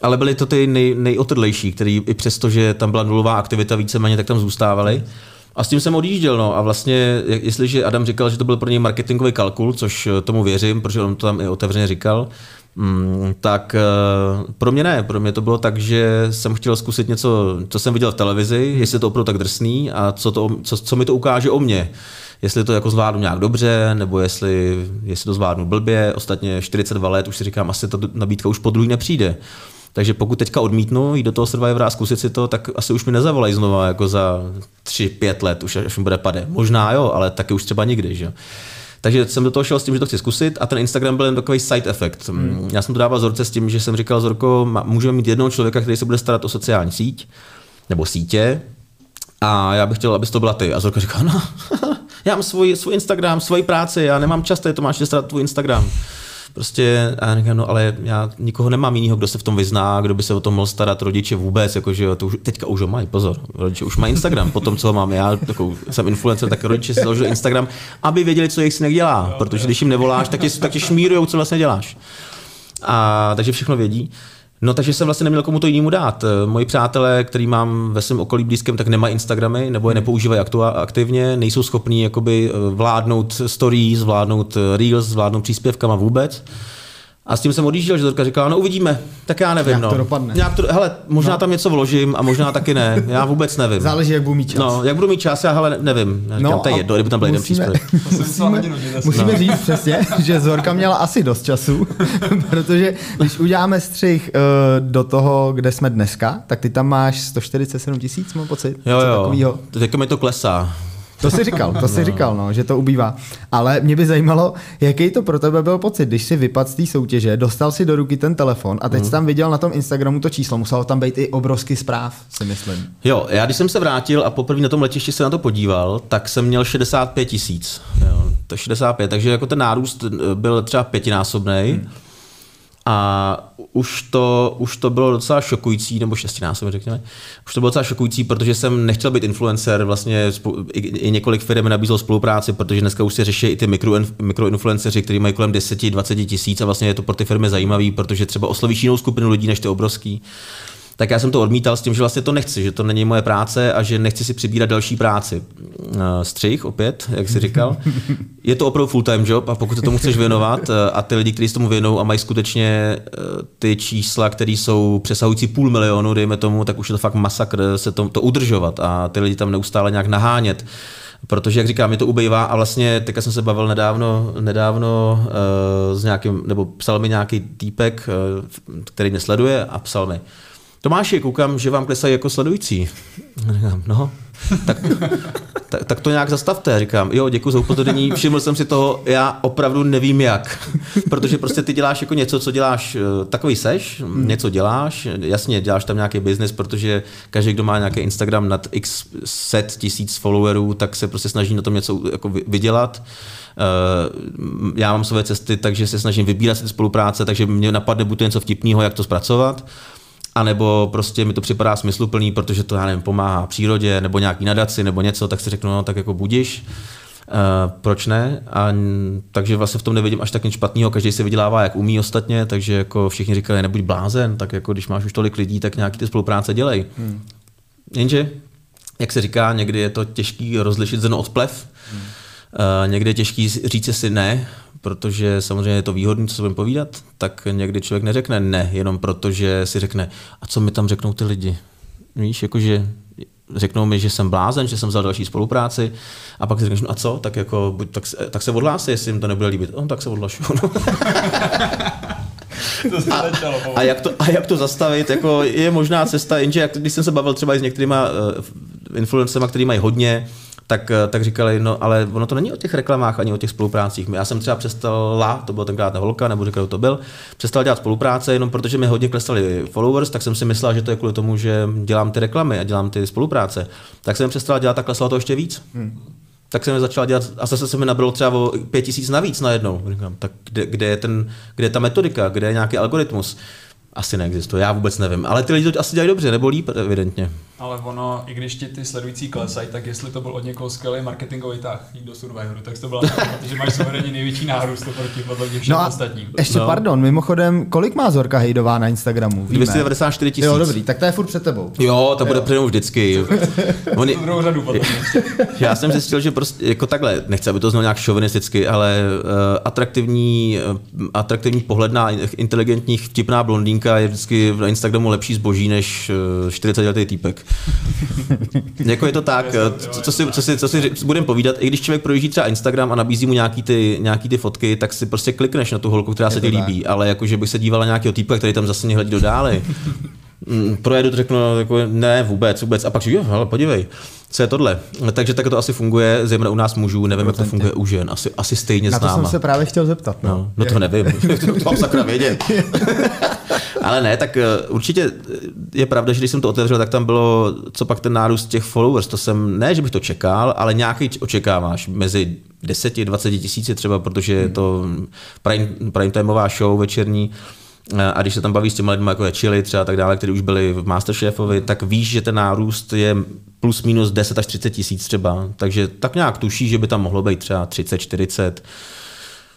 ale byly to ty nej, nejotrlejší, který i přesto, že tam byla nulová aktivita víceméně, tak tam zůstávali. A s tím jsem odjížděl. No. A vlastně, jestliže Adam říkal, že to byl pro něj marketingový kalkul, což tomu věřím, protože on to tam i otevřeně říkal, mm, tak eh, pro mě ne. Pro mě to bylo tak, že jsem chtěl zkusit něco, co jsem viděl v televizi, jestli to opravdu tak drsný a co, to, co, co mi to ukáže o mně jestli to jako zvládnu nějak dobře, nebo jestli, jestli to zvládnu blbě. Ostatně 42 let už si říkám, asi ta nabídka už po druhý nepřijde. Takže pokud teďka odmítnu jít do toho Survivora a zkusit si to, tak asi už mi nezavolají znova jako za 3-5 let, už až mi bude pade. Možná jo, ale taky už třeba nikdy. Že? Takže jsem do toho šel s tím, že to chci zkusit a ten Instagram byl jen takový side effect. Hmm. Já jsem to dával Zorce s tím, že jsem říkal, Zorko, můžeme mít jednoho člověka, který se bude starat o sociální síť, nebo sítě, a já bych chtěl, abys to byla ty. A Zorka říká, no, já mám svůj, svůj Instagram, svoji práci, já nemám čas, to máš starat tvůj Instagram. Prostě, a já říkám, no ale já nikoho nemám jiného, kdo se v tom vyzná, kdo by se o tom mohl starat, rodiče vůbec, jakože jo, to už, teďka už ho mají, pozor, rodiče už mají Instagram, potom co ho mám já, takovou, jsem influencer, tak rodiče si založili Instagram, aby věděli, co jejich synek dělá, protože když jim nevoláš, tak tě, tak tě šmírujou, co vlastně děláš. A takže všechno vědí. No takže jsem vlastně neměl komu to jinému dát. Moji přátelé, který mám ve svém okolí blízkém, tak nemají Instagramy nebo je nepoužívají aktivně, nejsou schopní jakoby eh, vládnout stories, vládnout eh, reels, vládnout příspěvkama vůbec. A s tím jsem odjížděl, že Zorka říkala, no uvidíme, tak já nevím. Jak no. to dopadne. Nějak to, hele, možná no. tam něco vložím a možná taky ne, já vůbec nevím. Záleží, jak budu mít čas. No, jak budu mít čas, já hele, nevím. Já říkám, no, to je jedno, kdyby tam byl jeden příspěvek. musíme, musíme no. říct přesně, že Zorka měla asi dost času, protože když uděláme střih uh, do toho, kde jsme dneska, tak ty tam máš 147 tisíc, mám pocit. Jo, jo, takovýho. teď mi to klesá. To si říkal, to si no. říkal, no, že to ubývá. Ale mě by zajímalo, jaký to pro tebe byl pocit, když si vypadl z té soutěže, dostal si do ruky ten telefon a teď mm. tam viděl na tom Instagramu to číslo, muselo tam být i obrovský zpráv, si myslím. Jo, já když jsem se vrátil a poprvé na tom letišti se na to podíval, tak jsem měl 65 tisíc. To 65, takže jako ten nárůst byl třeba pětinásobný. Mm a už to, už to bylo docela šokující, nebo šestinásobně řekněme, už to bylo docela šokující, protože jsem nechtěl být influencer, vlastně i, i několik firm nabízelo spolupráci, protože dneska už se řeší i ty mikro, kteří mají kolem 10-20 tisíc a vlastně je to pro ty firmy zajímavý, protože třeba oslovíš jinou skupinu lidí než ty obrovský tak já jsem to odmítal s tím, že vlastně to nechci, že to není moje práce a že nechci si přibírat další práci. Eh, střih opět, jak jsi říkal. Je to opravdu full-time job a pokud se tomu chceš věnovat eh, a ty lidi, kteří se tomu věnou a mají skutečně eh, ty čísla, které jsou přesahující půl milionu, dejme tomu, tak už je to fakt masakr se to, to udržovat a ty lidi tam neustále nějak nahánět protože, jak říkám, je to ubejvá a vlastně teďka jsem se bavil nedávno, nedávno uh, s nějakým, nebo psal mi nějaký týpek, uh, který mě sleduje a psal mi, Tomáši, koukám, že vám klesají jako sledující. Říkám, no, tak, tak, tak, to nějak zastavte. Říkám, jo, děkuji za upozornění, všiml jsem si toho, já opravdu nevím jak. Protože prostě ty děláš jako něco, co děláš, eh, takový seš, něco děláš, jasně, děláš tam nějaký biznis, protože každý, kdo má nějaký Instagram nad x set tisíc followerů, tak se prostě snaží na tom něco jako vydělat. Eh, já mám své cesty, takže se snažím vybírat si ty spolupráce, takže mě napadne buď to něco vtipného, jak to zpracovat, a nebo prostě mi to připadá smysluplný, protože to, já nevím, pomáhá přírodě, nebo nějaký nadaci, nebo něco, tak si řeknu, no tak jako budíš. Uh, proč ne? A, takže vlastně v tom nevidím až tak nic špatného, každý se vydělává, jak umí ostatně, takže jako všichni říkají, nebuď blázen, tak jako když máš už tolik lidí, tak nějaký ty spolupráce dělej. Hmm. Jenže, jak se říká, někdy je to těžký rozlišit zrno od plev, hmm. uh, někdy je těžký říct si ne, protože samozřejmě je to výhodné, co se budeme povídat, tak někdy člověk neřekne ne, jenom protože si řekne, a co mi tam řeknou ty lidi. Víš, jakože řeknou mi, že jsem blázen, že jsem vzal další spolupráci a pak si řekneš, no a co, tak, jako, buď, tak, tak se odhlásí, jestli jim to nebude líbit. No, tak se odhlašu. No. to a, a, jak to, a jak to zastavit, jako je možná cesta, jenže jak, když jsem se bavil třeba i s některýma uh, influencerma, který mají hodně, tak, eh, tak říkali, no ale ono to není o těch reklamách ani o těch spoluprácích. Já jsem třeba přestala, to byl tenkrát ta holka, nebo říkal, to byl, přestal dělat spolupráce, jenom protože mi hodně klesaly followers, tak jsem si myslel, že to je kvůli tomu, že dělám ty reklamy a dělám ty spolupráce. Tak jsem přestal dělat a klesalo to ještě víc. Hmm tak jsem začal dělat a zase se mi nabralo třeba o pět tisíc navíc najednou. Říkám, tak kde, kde, je ten, kde je ta metodika, kde je nějaký algoritmus? Asi neexistuje, já vůbec nevím. Ale ty lidi to asi dělají dobře, nebo líp, evidentně. Ale ono, i když ti ty sledující klesají, tak jestli to byl od někoho skvělý marketingový tah jít do Survivoru, tak to byla protože máš suverénně největší nárůst oproti podle všem no ostatním. Ještě no. pardon, mimochodem, kolik má Zorka Hejdová na Instagramu? Víme. 294 tisíc. Jo, dobrý, tak to je furt před tebou. Jo, to bude přede vždycky. Oni... druhou řadu potom. Já jsem zjistil, že prostě jako takhle, nechci, aby to znělo nějak šovinisticky, ale uh, atraktivní, uh, atraktivní pohled na inteligentní, vtipná blondýnka je vždycky na Instagramu lepší zboží než uh, 40 letý týpek. jako je to tak, co, co, si, co, si, co si budeme povídat, i když člověk projíždí třeba Instagram a nabízí mu nějaký ty, nějaký ty fotky, tak si prostě klikneš na tu holku, která je se ti líbí, ale jako, že bych se dívala na nějakého týpka, který tam zase mě hledí do dále. Mm, projedu to řeknu, jako, ne, vůbec, vůbec. A pak jo, ale podívej, co je tohle. Takže tak to asi funguje, zejména u nás mužů, nevím, jak to funguje u žen, asi, asi stejně Na to jsem se právě chtěl zeptat. No, no, no to nevím, to mám sakra vědět. Ale ne, tak eh, určitě je pravda, že když jsem to otevřel, tak tam bylo, co pak ten nárůst těch followers, to jsem, ne, že bych to čekal, ale nějaký očekáváš mezi 10-20 tisíci třeba, protože je to prime, prime timeová show večerní, a když se tam baví s těmi lidmi, jako je Chili třeba tak dále, kteří už byli v Masterchefovi, tak víš, že ten nárůst je plus minus 10 až 30 tisíc třeba. Takže tak nějak tuší, že by tam mohlo být třeba 30, 40.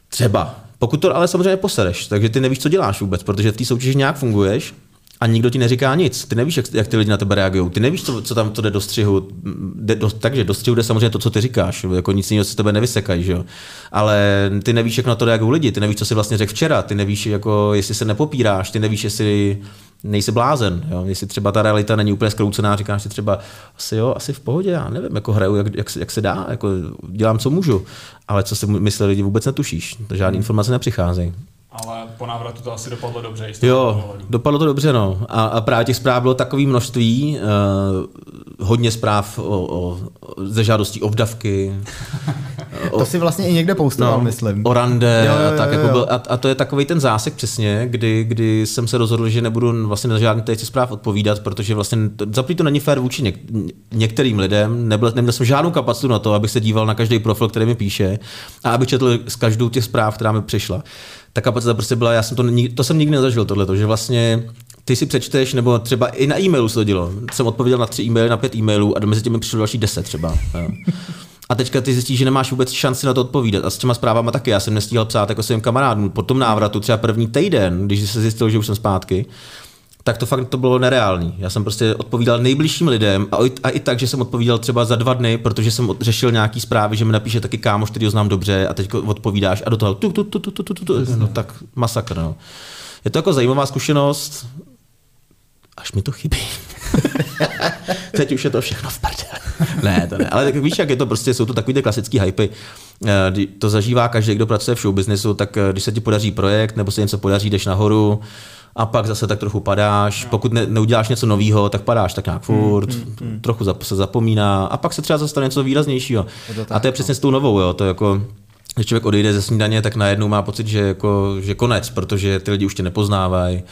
Třeba. Pokud to ale samozřejmě posereš, takže ty nevíš, co děláš vůbec, protože v té soutěži nějak funguješ a nikdo ti neříká nic. Ty nevíš, jak, jak ty lidi na tebe reagují. Ty nevíš, co, co tam to jde do střihu. Jde do, takže do střihu jde samozřejmě to, co ty říkáš. Jako nic jiného se tebe nevysekají. Že jo? Ale ty nevíš, jak na to reagují lidi. Ty nevíš, co si vlastně řekl včera. Ty nevíš, jako, jestli se nepopíráš. Ty nevíš, jestli nejsi blázen. Jo? Jestli třeba ta realita není úplně skroucená, říkáš si třeba, asi jo, asi v pohodě, já nevím, jako hraju, jak, jak, jak se dá, jako dělám, co můžu. Ale co si myslí lidi, vůbec netušíš. Žádné informace nepřicházejí ale po návratu to asi dopadlo dobře. Jo, dopadlo to dobře, no. A, a právě těch zpráv bylo takové množství, uh, hodně zpráv o, o, ze žádostí o vdavky. to si vlastně i někde postoval, no, myslím. O rande jo, jo, jo, a tak. Jo, jo. Jako byl, a, a to je takový ten zásek přesně, kdy, kdy jsem se rozhodl, že nebudu vlastně na žádný těch zpráv odpovídat, protože vlastně zaprý to není fér vůči něk, některým lidem. Nebyl, neměl jsem žádnou kapacitu na to, abych se díval na každý profil, který mi píše a abych četl z každou těch zpráv, která mi přišla ta kapacita prostě byla, já jsem to, to jsem nikdy nezažil tohle, že vlastně ty si přečteš, nebo třeba i na e-mailu se to dělo. Jsem odpověděl na tři e-maily, na pět e-mailů a mezi těmi přišlo další deset třeba. A teďka ty zjistíš, že nemáš vůbec šanci na to odpovídat. A s těma zprávama taky. Já jsem nestíhal psát jako svým kamarádům. Po tom návratu, třeba první týden, když se zjistil, že už jsem zpátky, tak to fakt to bylo nereálný. Já jsem prostě odpovídal nejbližším lidem a, a i tak, že jsem odpovídal třeba za dva dny, protože jsem řešil nějaký zprávy, že mi napíše taky kámoš, který ho znám dobře a teď odpovídáš a do toho tu, tu, tu, tu, tu, tu, tu, no tak masakr, no. Je to jako zajímavá zkušenost, až mi to chybí. Teď už je to všechno v prdele. ne, to ne. Ale tak víš, jak je to prostě, jsou to takový ty klasický hypy. Eh, to zažívá každý, kdo pracuje v showbiznesu, tak eh, když se ti podaří projekt nebo se něco podaří, jdeš nahoru, a pak zase tak trochu padáš. No. Pokud ne, neuděláš něco nového, tak padáš tak nějak furt, mm, mm, mm. trochu zap, se zapomíná a pak se třeba zastane něco výraznějšího. To tak, a to je přesně no. s tou novou, jo. to jako když člověk odejde ze snídaně, tak najednou má pocit, že, jako, že konec, protože ty lidi už tě nepoznávají,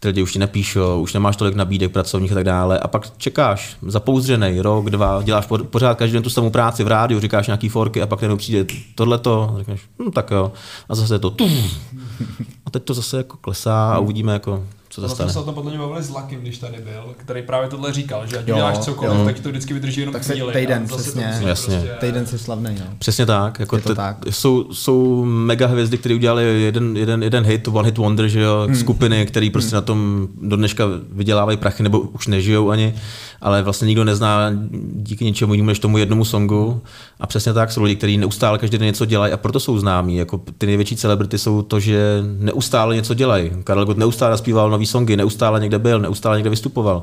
ty lidi už ti nepíšou, už nemáš tolik nabídek pracovních a tak dále. A pak čekáš, zapouzdřený rok, dva, děláš pořád každý den tu samou práci v rádiu, říkáš nějaký forky a pak jenom přijde tohleto, a řekneš, hm, tak jo. A zase je to tu. A teď to zase jako klesá a uvidíme, jako, co se stane. jsme se o tom podle mě bavili s Lakim, když tady byl, který právě tohle říkal, že ať děláš cokoliv, jo. tak to vždycky vydrží jenom tak se chvíli. Týden, přesně. Jasně. Prostě... Týden se slavný. No. Přesně tak. Jako to tak. Jsou, jsou mega hvězdy, které udělali jeden, jeden, jeden hit, one hit wonder, že jo, hmm. skupiny, které prostě hmm. na tom do dneška vydělávají prachy nebo už nežijou ani ale vlastně nikdo nezná díky ničemu jinému než tomu jednomu songu. A přesně tak jsou lidi, kteří neustále každý den něco dělají a proto jsou známí. Jako ty největší celebrity jsou to, že neustále něco dělají. Karel Gott neustále zpíval nový songy, neustále někde byl, neustále někde vystupoval.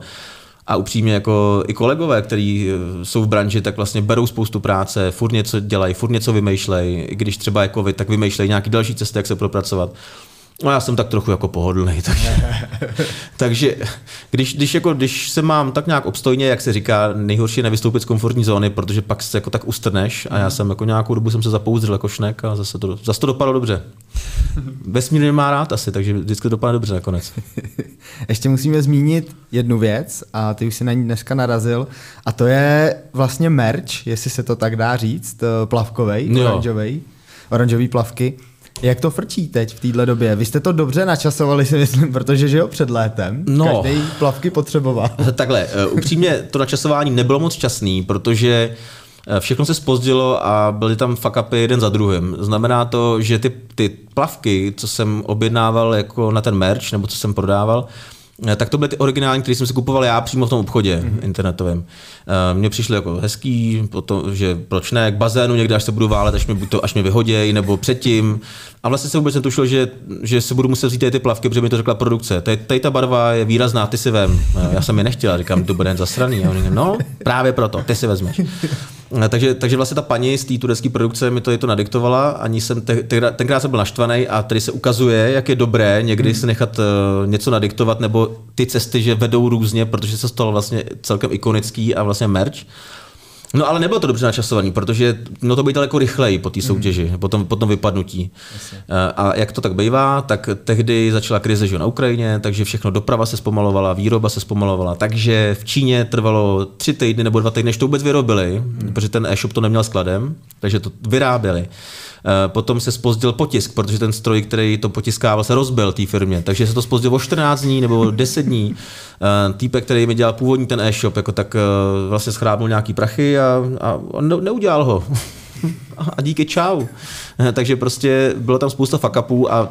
A upřímně jako i kolegové, kteří eh, jsou v branži, tak vlastně berou spoustu práce, furt něco dělají, furt něco vymýšlejí, i když třeba jako vy, tak vymýšlejí nějaký další cesty, jak se propracovat. No já jsem tak trochu jako pohodlný, takže, takže když, když, jako, když se mám tak nějak obstojně, jak se říká, nejhorší je nevystoupit z komfortní zóny, protože pak se jako tak ustrneš a já jsem jako nějakou dobu jsem se zapouzdřil jako šnek a zase to, zase to dopadlo dobře. Vesmír má rád asi, takže vždycky to dopadne dobře nakonec. Ještě musíme zmínit jednu věc a ty už si na ní dneska narazil a to je vlastně merch, jestli se to tak dá říct, eh, plavkovej, oranžovej, oranžový plavky. Jak to frčí teď v téhle době? Vy jste to dobře načasovali, si myslím, protože že jo, před létem. No. Každý plavky potřeboval. Takhle, eh, upřímně to načasování nebylo moc časný, protože eh, všechno se spozdilo a byly tam fuck upy jeden za druhým. Znamená to, že ty, ty plavky, co jsem objednával jako na ten merch, nebo co jsem prodával, tak to byly ty originální, které jsem si kupoval já přímo v tom obchodě mm-hmm. internetovém. Eh, mně přišly jako hezký, potom, že proč ne, k bazénu někde, až se budu válet, až mě, to, až mě vyhoděj, nebo předtím. A vlastně jsem vůbec netušil, že, že se budu muset vzít ty plavky, protože mi to řekla produkce. Tady, tady ta barva je výrazná, ty si vem. Eh, já jsem je nechtěl, říkám, to bude zasraný. A oni no, právě proto, ty si vezmeš. Takže, takže vlastně ta paní z té turecké produkce mi to, je to nadiktovala, ani jsem te, te, tenkrát jsem byl naštvaný a tady se ukazuje, jak je dobré někdy hmm. si nechat uh, něco nadiktovat, nebo ty cesty, že vedou různě, protože se stalo vlastně celkem ikonický a vlastně merch. No ale nebylo to dobře načasovaný, protože no to bylo daleko rychleji po té hmm. soutěži, mm. po, tom, po tom vypadnutí. Jasně. Eh, a jak to tak bývá, tak tehdy začala krize že na Ukrajině, takže všechno doprava se zpomalovala, výroba se zpomalovala, takže v Číně trvalo tři týdny nebo dva týdny, než to vůbec vyrobili, mm. protože ten e-shop to neměl skladem, takže to vyráběli. Eh, potom se spozdil potisk, protože ten stroj, který to potiskával, se rozbil té firmě, takže se to spozdilo o 14 dní nebo 10 dní. Eh, týpek, který mi dělal původní ten e-shop, jako tak eh, vlastně schrábnul nějaký prachy a, a on neudělal ho. a díky čau. Takže prostě bylo tam spousta fuck a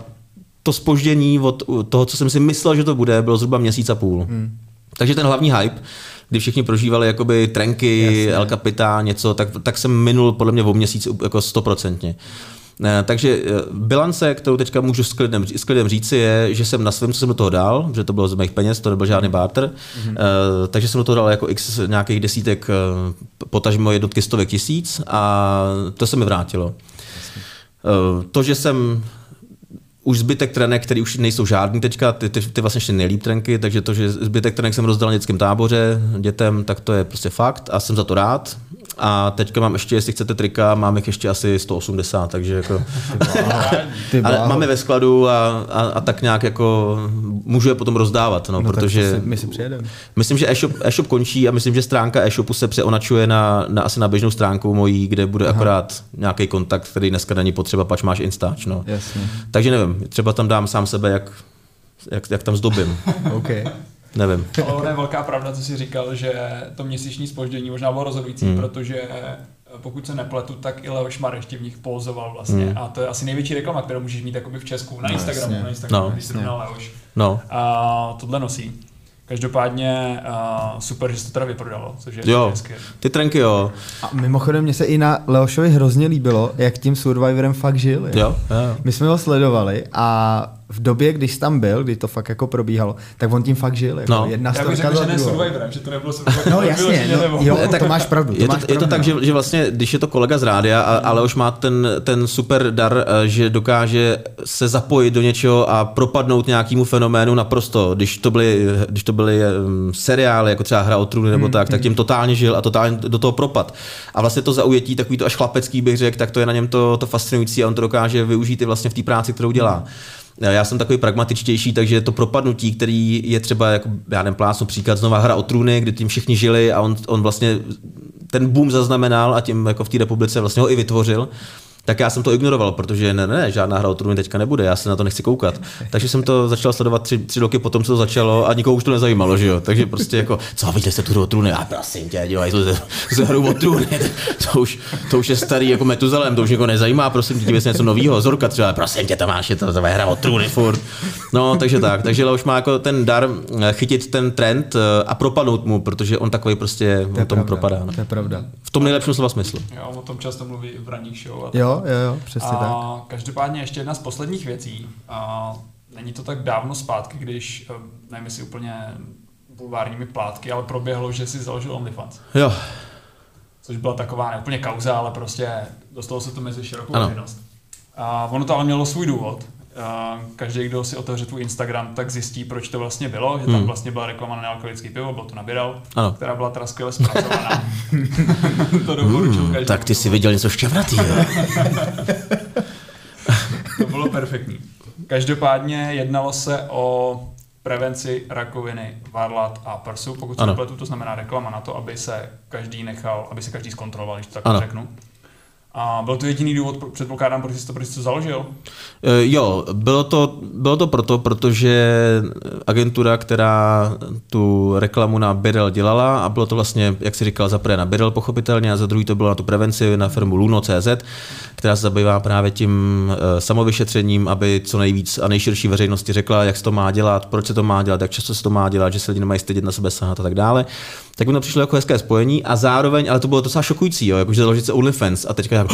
to spoždění od toho, co jsem si myslel, že to bude, bylo zhruba měsíc a půl. Hmm. Takže ten hlavní hype, kdy všichni prožívali jakoby trenky, Jasně. El Capita, něco, tak, tak jsem minul podle mě o měsíc jako stoprocentně. Eh, takže eh, bilance, kterou teďka můžu s klidem, s klidem říci, je, že jsem na svém, co jsem do toho dal, že to bylo z mých peněz, to nebyl žádný barter, mm-hmm. takže jsem do toho dal jako x nějakých desítek, potažmo jednotky stovek tisíc a to se mi vrátilo. Jasně. To, že jsem už zbytek trenek, který už nejsou žádný teďka, ty, ty, ty vlastně ještě nejlíp trenky, takže to, že zbytek trenek jsem rozdal na dětském táboře dětem, tak to je prostě fakt a jsem za to rád. A teďka mám ještě, jestli chcete trika, mám jich ještě asi 180, takže jako... Ale máme ve skladu a, a, a, tak nějak jako můžu je potom rozdávat, no, no protože... Si, my si přijedeme. Myslím, že e-shop, e-shop končí a myslím, že stránka e-shopu se přeonačuje na, na asi na běžnou stránku mojí, kde bude Aha. akorát nějaký kontakt, který dneska není potřeba, pač máš Instač, no. Jasně. Takže nevím, třeba tam dám sám sebe, jak, jak, jak tam zdobím. okay. Nevím. Ale je velká pravda, co jsi říkal, že to měsíční spoždění možná bylo rozhodující, hmm. protože pokud se nepletu, tak i Leoš ještě v nich pouzoval vlastně. Hmm. A to je asi největší reklama, kterou můžeš mít v Česku, na no, Instagramu, no, na Instagramu, no, když se Leoš. No. A tohle nosí. Každopádně uh, super, že se to teda vyprodalo, což je jo, hezké. ty trenky jo. A mimochodem mně se i na Leošovi hrozně líbilo, jak tím Survivorem fakt žil. Jo, jo. My jsme ho sledovali a v době, když tam byl, kdy to fakt jako probíhalo, tak on tím fakt žil. Jako no. Jedna Já bych řekl, že ne Survivorem, že to nebylo Survivorem. No jasně, no, jo, tak, to máš pravdu. To je, to, máš je to tak, že, že vlastně, když je to kolega z rádia, a, ale už má ten, ten super dar, eh, že dokáže se zapojit do něčeho a propadnout nějakému fenoménu naprosto. Když to byly, když to byly um, seriály, jako třeba Hra o trůny nebo hmm, tak, tak hmm. tím totálně žil a totálně do toho propad. A vlastně to zaujetí, takový to až chlapecký bych řekl, tak to je na něm to, to fascinující a on to dokáže využít i vlastně v té práci, kterou dělá. Hmm. Já jsem takový pragmatičtější, takže to propadnutí, který je třeba, jako, já nevím, plásnu příklad, znova hra o trůny, kdy tím všichni žili a on, on vlastně ten boom zaznamenal a tím jako v té republice vlastně ho i vytvořil tak já jsem to ignoroval, protože ne, ne, žádná hra o trůny teďka nebude, já se na to nechci koukat. Takže jsem to začal sledovat tři, tři roky potom, co to začalo a nikoho už to nezajímalo, že jo. Takže prostě jako, co viděli jste tu hru o trůny? A prosím tě, dělají to ze hru o trůny. To už, to už je starý jako Metuzalem, to už někoho nezajímá, prosím tě, se něco nového. Zorka třeba, prosím tě, máš je to, to hra o trůny furt. No, takže tak. Takže už má jako ten dar eh, chytit ten trend eh, a propadnout mu, protože on takový prostě to tomu propadá. No. To je pravda. V tom nejlepším slova smyslu. Jo, o tom často mluví i v ranních show. A jo, jo, jo, přesně a tak. Každopádně ještě jedna z posledních věcí. A není to tak dávno zpátky, když, eh, nevím jestli úplně bulvárními plátky, ale proběhlo, že si založil OnlyFans. Jo. Což byla taková ne úplně kauza, ale prostě dostalo se to mezi širokou veřejnost. A ono to ale mělo svůj důvod. Každý, kdo si otevře tvůj Instagram, tak zjistí, proč to vlastně bylo, že tam hmm. vlastně byla reklama na nealkoholický pivo, bylo to na Birel, ano. která byla teda skvěle zpracovaná. to doporučuji hmm, Tak ty jsi viděl něco šťavnatýho. to bylo perfektní. Každopádně jednalo se o prevenci rakoviny varlat a prsu, pokud se nepletu, to znamená reklama na to, aby se každý nechal, aby se každý zkontroloval, když to tak řeknu. A byl to jediný důvod, předpokládám, proč jsi to, to založil? E, jo, bylo to, bylo to proto, protože agentura, která tu reklamu na Birel dělala, a bylo to vlastně, jak si říkal, za prvé na Birel pochopitelně, a za druhý to bylo na tu prevenci na firmu Luno.cz, která se zabývá právě tím e, samovyšetřením, aby co nejvíc a nejširší veřejnosti řekla, jak se to má dělat, proč se to má dělat, jak často se to má dělat, že se lidi nemají stydět na sebe sahat a tak dále tak mi to přišlo jako hezké spojení a zároveň, ale to bylo docela šokující, jo, jakože založit se OnlyFans a teďka já,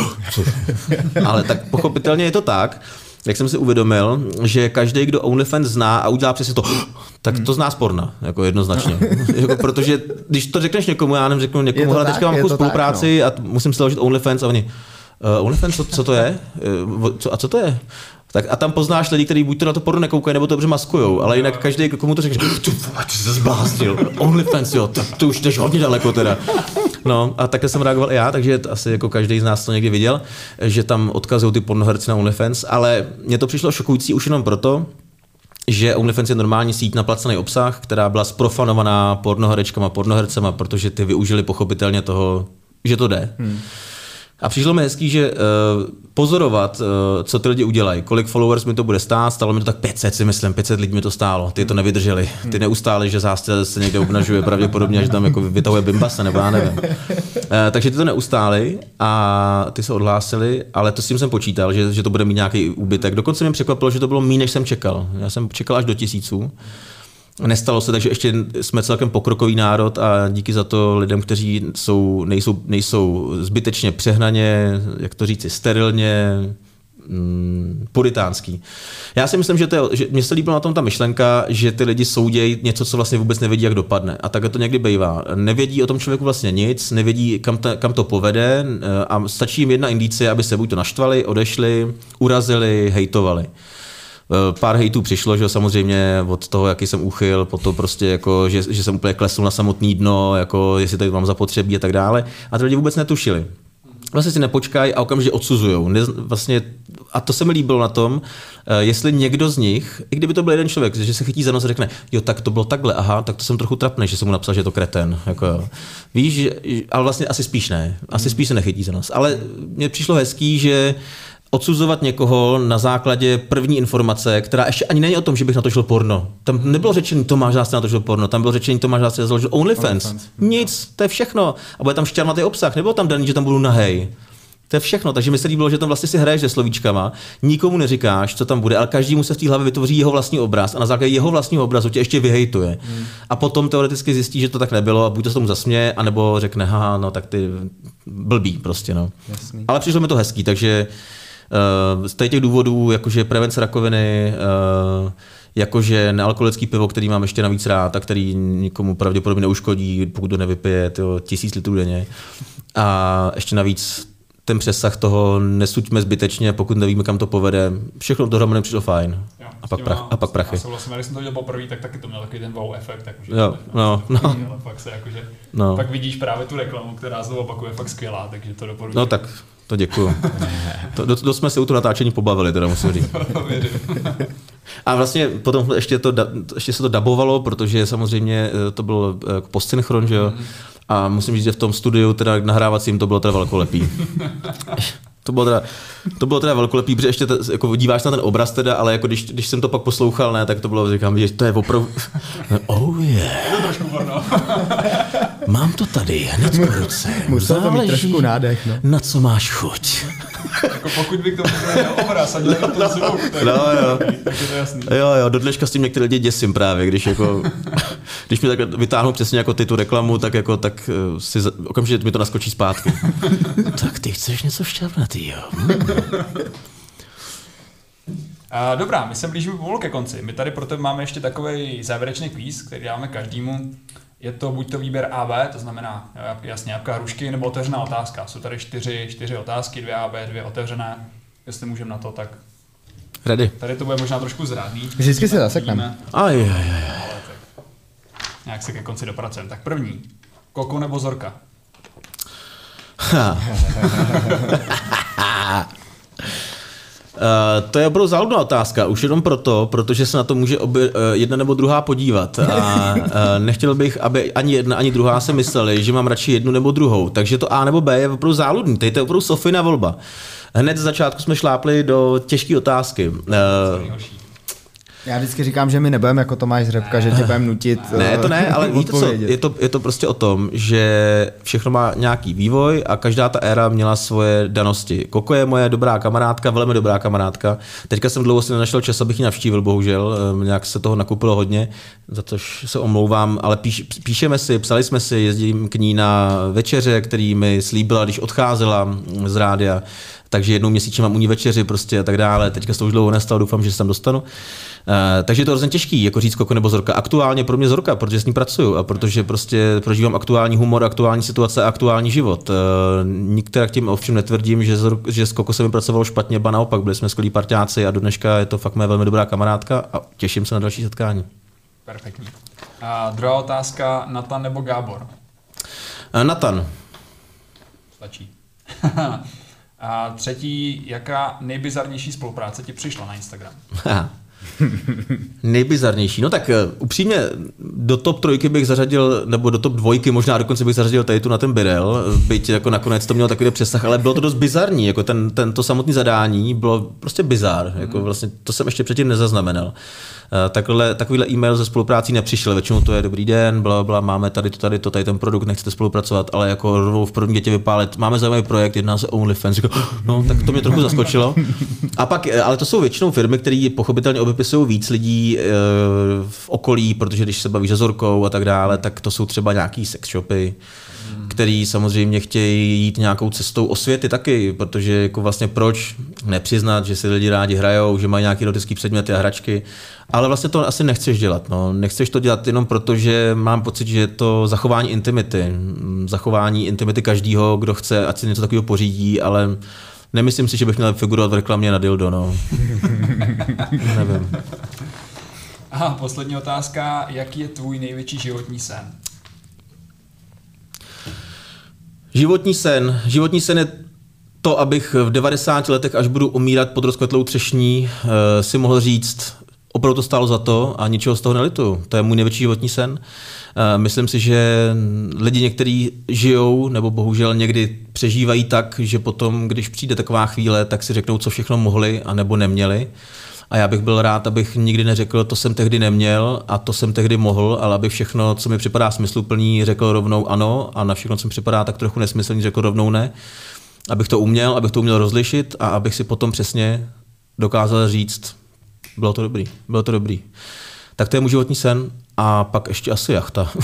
ale tak pochopitelně je to tak, jak jsem si uvědomil, že každý, kdo OnlyFans zná a udělá přesně to, tak to zná sporna, jako jednoznačně. jako, protože když to řekneš někomu, já nevím, řeknu někomu, ale teďka mám jako spolupráci tak, no. a musím si založit OnlyFans a oni, uh, OnlyFans, co, co to je? Uh, co, a co to je? Tak a tam poznáš lidi, kteří buď to na to porno nekoukají, nebo to dobře maskujou, ale jinak každý, komu to řekne, ty, ty se zbláznil, OnlyFans, jo, to, to už jdeš hodně daleko teda. No a takhle jsem reagoval i já, takže asi jako každý z nás to někdy viděl, že tam odkazují ty pornoherci na OnlyFans, ale mně to přišlo šokující už jenom proto, že OnlyFans je normální síť na placený obsah, která byla sprofanovaná pornoherečkama, pornohercema, protože ty využili pochopitelně toho, že to jde. Hmm. A přišlo mi hezký, že uh, pozorovat, uh, co ty lidi udělají, kolik followers mi to bude stát, stalo mi to tak 500, si myslím, 500 lidí mi to stálo, ty to nevydrželi, ty neustále, že zástě se někde obnažuje, pravděpodobně, že tam jako vytahuje bimbasa, nebo já nevím. Uh, takže ty to neustáli a ty se odhlásili, ale to s tím jsem počítal, že, že to bude mít nějaký úbytek. Dokonce mě překvapilo, že to bylo méně, než jsem čekal. Já jsem čekal až do tisíců. Nestalo se, takže ještě jsme celkem pokrokový národ a díky za to lidem, kteří jsou, nejsou, nejsou zbytečně přehnaně, jak to říci, sterilně, mm, puritánský. Já si myslím, že, to je, že mě se líbila na tom ta myšlenka, že ty lidi soudějí něco, co vlastně vůbec nevědí, jak dopadne. A tak to někdy bývá. Nevědí o tom člověku vlastně nic, nevědí, kam, to, kam to povede a stačí jim jedna indicie, aby se buď to naštvali, odešli, urazili, hejtovali. Eh, pár hejtů přišlo, že samozřejmě od toho, jaký jsem uchyl, po to prostě jako, že, že jsem úplně klesl na samotný dno, jako jestli tady mám zapotřebí a tak dále. A ty lidi vůbec netušili. Vlastně si nepočkají a okamžitě odsuzujou. vlastně, a to se mi líbilo na tom, eh, jestli někdo z nich, i kdyby to byl jeden člověk, že se chytí za nos a řekne, jo, tak to bylo takhle, aha, tak to jsem trochu trapný, že jsem mu napsal, že je to kreten. Jako, víš, ale vlastně asi spíš ne. Asi spíš se nechytí za nos. Ale mně přišlo hezký, že odsuzovat někoho na základě první informace, která ještě ani není o tom, že bych natočil porno. Tam nebylo řečeno, Tomáš Zásce natočil porno, tam bylo řečeno, Tomáš Zásce založil OnlyFans. OnlyFans. Nic, to je všechno. A bude tam šťarnatý obsah, nebylo tam daný, že tam budu nahej. To je všechno, takže mi se líbilo, že tam vlastně si hraješ se slovíčkama, nikomu neříkáš, co tam bude, ale každý mu se v té hlavě vytvoří jeho vlastní obraz a na základě jeho vlastního obrazu tě ještě vyhejtuje. Hmm. A potom teoreticky zjistí, že to tak nebylo a buď to se tomu zasměje, anebo řekne, haha, no tak ty blbý prostě, no. Jasný. Ale přišlo mi to hezký, takže z těch důvodů, jakože prevence rakoviny, eh, jakože nealkoholický pivo, který mám ještě navíc rád a který nikomu pravděpodobně neuškodí, pokud to nevypije tyjo, tisíc litrů denně. A ještě navíc ten přesah toho nesuďme zbytečně, pokud nevíme, kam to povede. Všechno dohromady přišlo fajn. Jo, a, pak prach, a pak prachy. Já souhlasím, když jsem to dělal poprvé, tak taky to měl takový ten wow efekt. Jakože jo, no, no. Ale pak, se jakože, no. pak vidíš právě tu reklamu, která znovu opakuje fakt skvělá, takže to doporučuji. No tak to děkuju. To, do, do jsme se u toho natáčení pobavili, teda musím říct. A vlastně potom ještě, to, ještě se to dabovalo, protože samozřejmě eh, to bylo eh, postsynchron, že jo? A musím říct, že v tom studiu, teda nahrávacím, to bylo teda velkolepý. To bylo teda, to bylo teda velkolepý, protože ještě te, jako díváš na ten obraz teda, ale jako když, když jsem to pak poslouchal, ne, tak to bylo, říkám, že to je opravdu, oh yeah. Mám to tady hned po ruce. Musel to mít trošku nádech, no. Na co máš chuť? jako pokud by k tomu měl obraz a dělal to zvuk, tak, no, jo. tak je to jasný. Jo, jo, do dneška s tím některé lidi děsím právě, když jako, když mi tak vytáhnou přesně jako ty tu reklamu, tak jako tak eh, si okamžitě mi to naskočí zpátky. tak ty chceš něco šťavnatýho. Uh, dobrá, my se blížíme pomalu ke konci. My tady proto máme ještě takový závěrečný kvíz, který dáme každému. Je to buď to výběr AB, to znamená jasně jabka hrušky, nebo otevřená otázka. Jsou tady čtyři, čtyři otázky, dvě AB, dvě otevřené. Jestli můžeme na to, tak Ready. Tady to bude možná trošku zrádný. Vždycky se zasekneme. Aj, aj, aj. ale tak Nějak se ke konci dopracujeme. Tak první. Koko nebo Zorka? Uh, to je opravdu záludná otázka, už jenom proto, protože se na to může obě, uh, jedna nebo druhá podívat. A uh, nechtěl bych, aby ani jedna, ani druhá se mysleli, že mám radši jednu nebo druhou. Takže to A nebo B je opravdu záludný. Tady to je opravdu Sofina volba. Hned z začátku jsme šlápli do těžké otázky. Uh. Já vždycky říkám, že my nebudeme jako Tomáš Řepka, že tě budeme nutit Ne, to ne, eh, ale víte co, je to, je to prostě o tom, že všechno má nějaký vývoj a každá ta éra měla svoje danosti. Koko je moje dobrá kamarádka, velmi dobrá kamarádka. Teďka jsem dlouho si nenašel čas, abych ji navštívil, bohužel. Ehm, Nějak se toho nakupilo hodně, za což se omlouvám, ale píš, píšeme si, psali jsme si, jezdím k ní na večeře, který mi slíbila, když odcházela z rádia. Takže jednou měsíčně mám u ní večeři prostě a tak dále. Teďka se to už dlouho nestalo, doufám, že se tam dostanu. Uh, takže je to hrozně těžký, jako říct Koko nebo Zorka. Aktuálně pro mě Zorka, protože s ní pracuju a protože prostě prožívám aktuální humor, aktuální situace a aktuální život. Uh, nikterak tím ovšem netvrdím, že, Zor, že s Koko se mi pracovalo špatně, ba naopak, byli jsme skvělí parťáci a do dneška je to fakt moje velmi dobrá kamarádka a těším se na další setkání. Perfektní. A druhá otázka, Natan nebo Gábor? Uh, Natan, Stačí. A třetí, jaká nejbizarnější spolupráce ti přišla na Instagram? Nejbizarnější. No tak uh, upřímně do top trojky bych zařadil, nebo do top dvojky možná dokonce bych zařadil tady tu na ten Birel, byť jako nakonec to mělo takový přesah, ale bylo to dost bizarní, jako ten, ten, to samotné zadání bylo prostě bizar, jako vlastně to jsem ještě předtím nezaznamenal. Uh, takhle, takovýhle e-mail ze spoluprácí nepřišel, většinou to je dobrý den, bla, bla, máme tady to, tady to, tady ten produkt, nechcete spolupracovat, ale jako rovnou v první dětě vypálit, máme zajímavý projekt, jedná se o OnlyFans, Říkal, no tak to mě trochu zaskočilo. A pak, eh, ale to jsou většinou firmy, které pochopitelně obepisují víc lidí e, v okolí, protože když se bavíš se Zorkou a tak dále, tak to jsou třeba nějaký sex shopy, který samozřejmě chtějí jít nějakou cestou osvěty taky, protože jako vlastně proč nepřiznat, že si lidi rádi hrajou, že mají nějaké erotické předměty a hračky, ale vlastně to asi nechceš dělat. No. Nechceš to dělat jenom proto, že mám pocit, že je to zachování intimity, mm, zachování intimity každého, kdo chce, ať si něco takového pořídí, ale nemyslím si, že bych měl figurovat v reklamě na dildo. No. Nevím. A poslední otázka, jaký je tvůj největší životní sen? Životní sen. Životní sen je to, abych v 90 letech, až budu umírat pod rozkvetlou třešní, eh, si mohl říct, opravdu to stálo za to a ničeho z toho nelituju. To je můj největší životní sen. Eh, Myslím si, že lidi někteří žijou, nebo bohužel někdy přežívají tak, že potom, když přijde taková chvíle, tak si řeknou, co všechno mohli a nebo neměli. A já bych byl rád, abych nikdy neřekl, to jsem tehdy neměl a to jsem tehdy mohl, ale abych všechno, co mi připadá smysluplný, řekl rovnou ano a na všechno, co mi připadá tak trochu nesmyslný, řekl rovnou ne. Abych to uměl, abych to uměl rozlišit a abych si potom přesně dokázal říct, bylo to dobrý, bylo to dobrý. Tak to je můj životní sen a pak ještě asi jachta.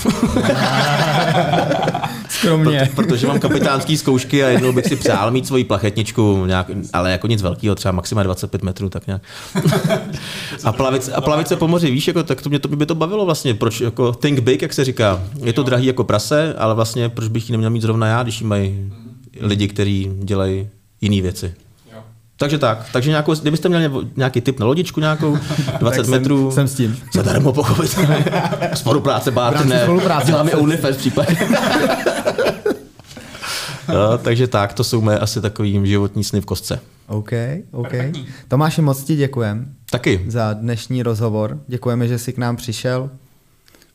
Skromně. Proto, protože mám kapitánský zkoušky a jednou bych si přál mít svoji plachetničku, nějak, ale jako nic velkého, třeba maximálně 25 metrů, tak nějak. A plavice, a plavice po moři, víš, jako, tak to mě to by to bavilo vlastně, proč, jako think big, jak se říká. Je to drahý jako prase, ale vlastně proč bych ji neměl mít zrovna já, když ji mají lidi, kteří dělají jiné věci. Jo. Takže tak, takže nějakou, kdybyste měli nějaký tip na lodičku nějakou, 20 Tak jsem- metrů, jsem s tím. Zadarmo pochopit. Spolupráce, bárty, ne. spolupráce. Děláme OnlyFans případně. no, takže tak, to jsou mé asi takový životní sny v kostce. OK, OK. Perfektní. Tomáši, moc ti děkujem Taky. za dnešní rozhovor. Děkujeme, že jsi k nám přišel.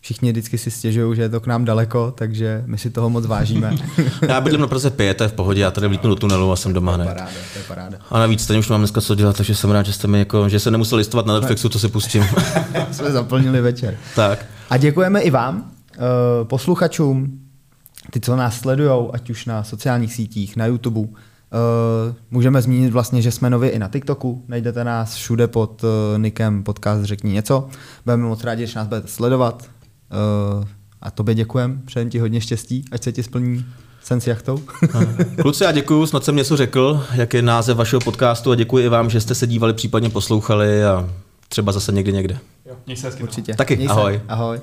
Všichni vždycky si stěžují, že je to k nám daleko, takže my si toho moc vážíme. Já bydlím na Praze 5, to je v pohodě, já tady vlítnu do tunelu a jsem doma hned. paráda, to je paráda. A navíc tady už mám dneska co dělat, takže jsem rád, že jste mi jako, že se nemusel listovat na Netflixu, to si pustím. Jsme zaplnili večer. tak. A děkujeme i vám, eh, posluchačům, ty, co nás sledují, ať už na sociálních sítích, na YouTube. Eh, Můžeme zmínit vlastně, že jsme nově i na TikToku. Najdete nás všude pod eh, nikem podcast Řekni něco. Budeme moc rádi, když nás budete sledovat. Eh, A tobě děkujem, přejem ti hodně štěstí, ať se ti splní sen s jachtou. Kluci, já děkuju, snad jsem něco řekl, jak je název vašeho podcastu a děkuji i vám, že jste se dívali, případně poslouchali a třeba zase někdy někde. Jo. Měj se hezky. Určitě. Taky, Měj se. ahoj. Ahoj.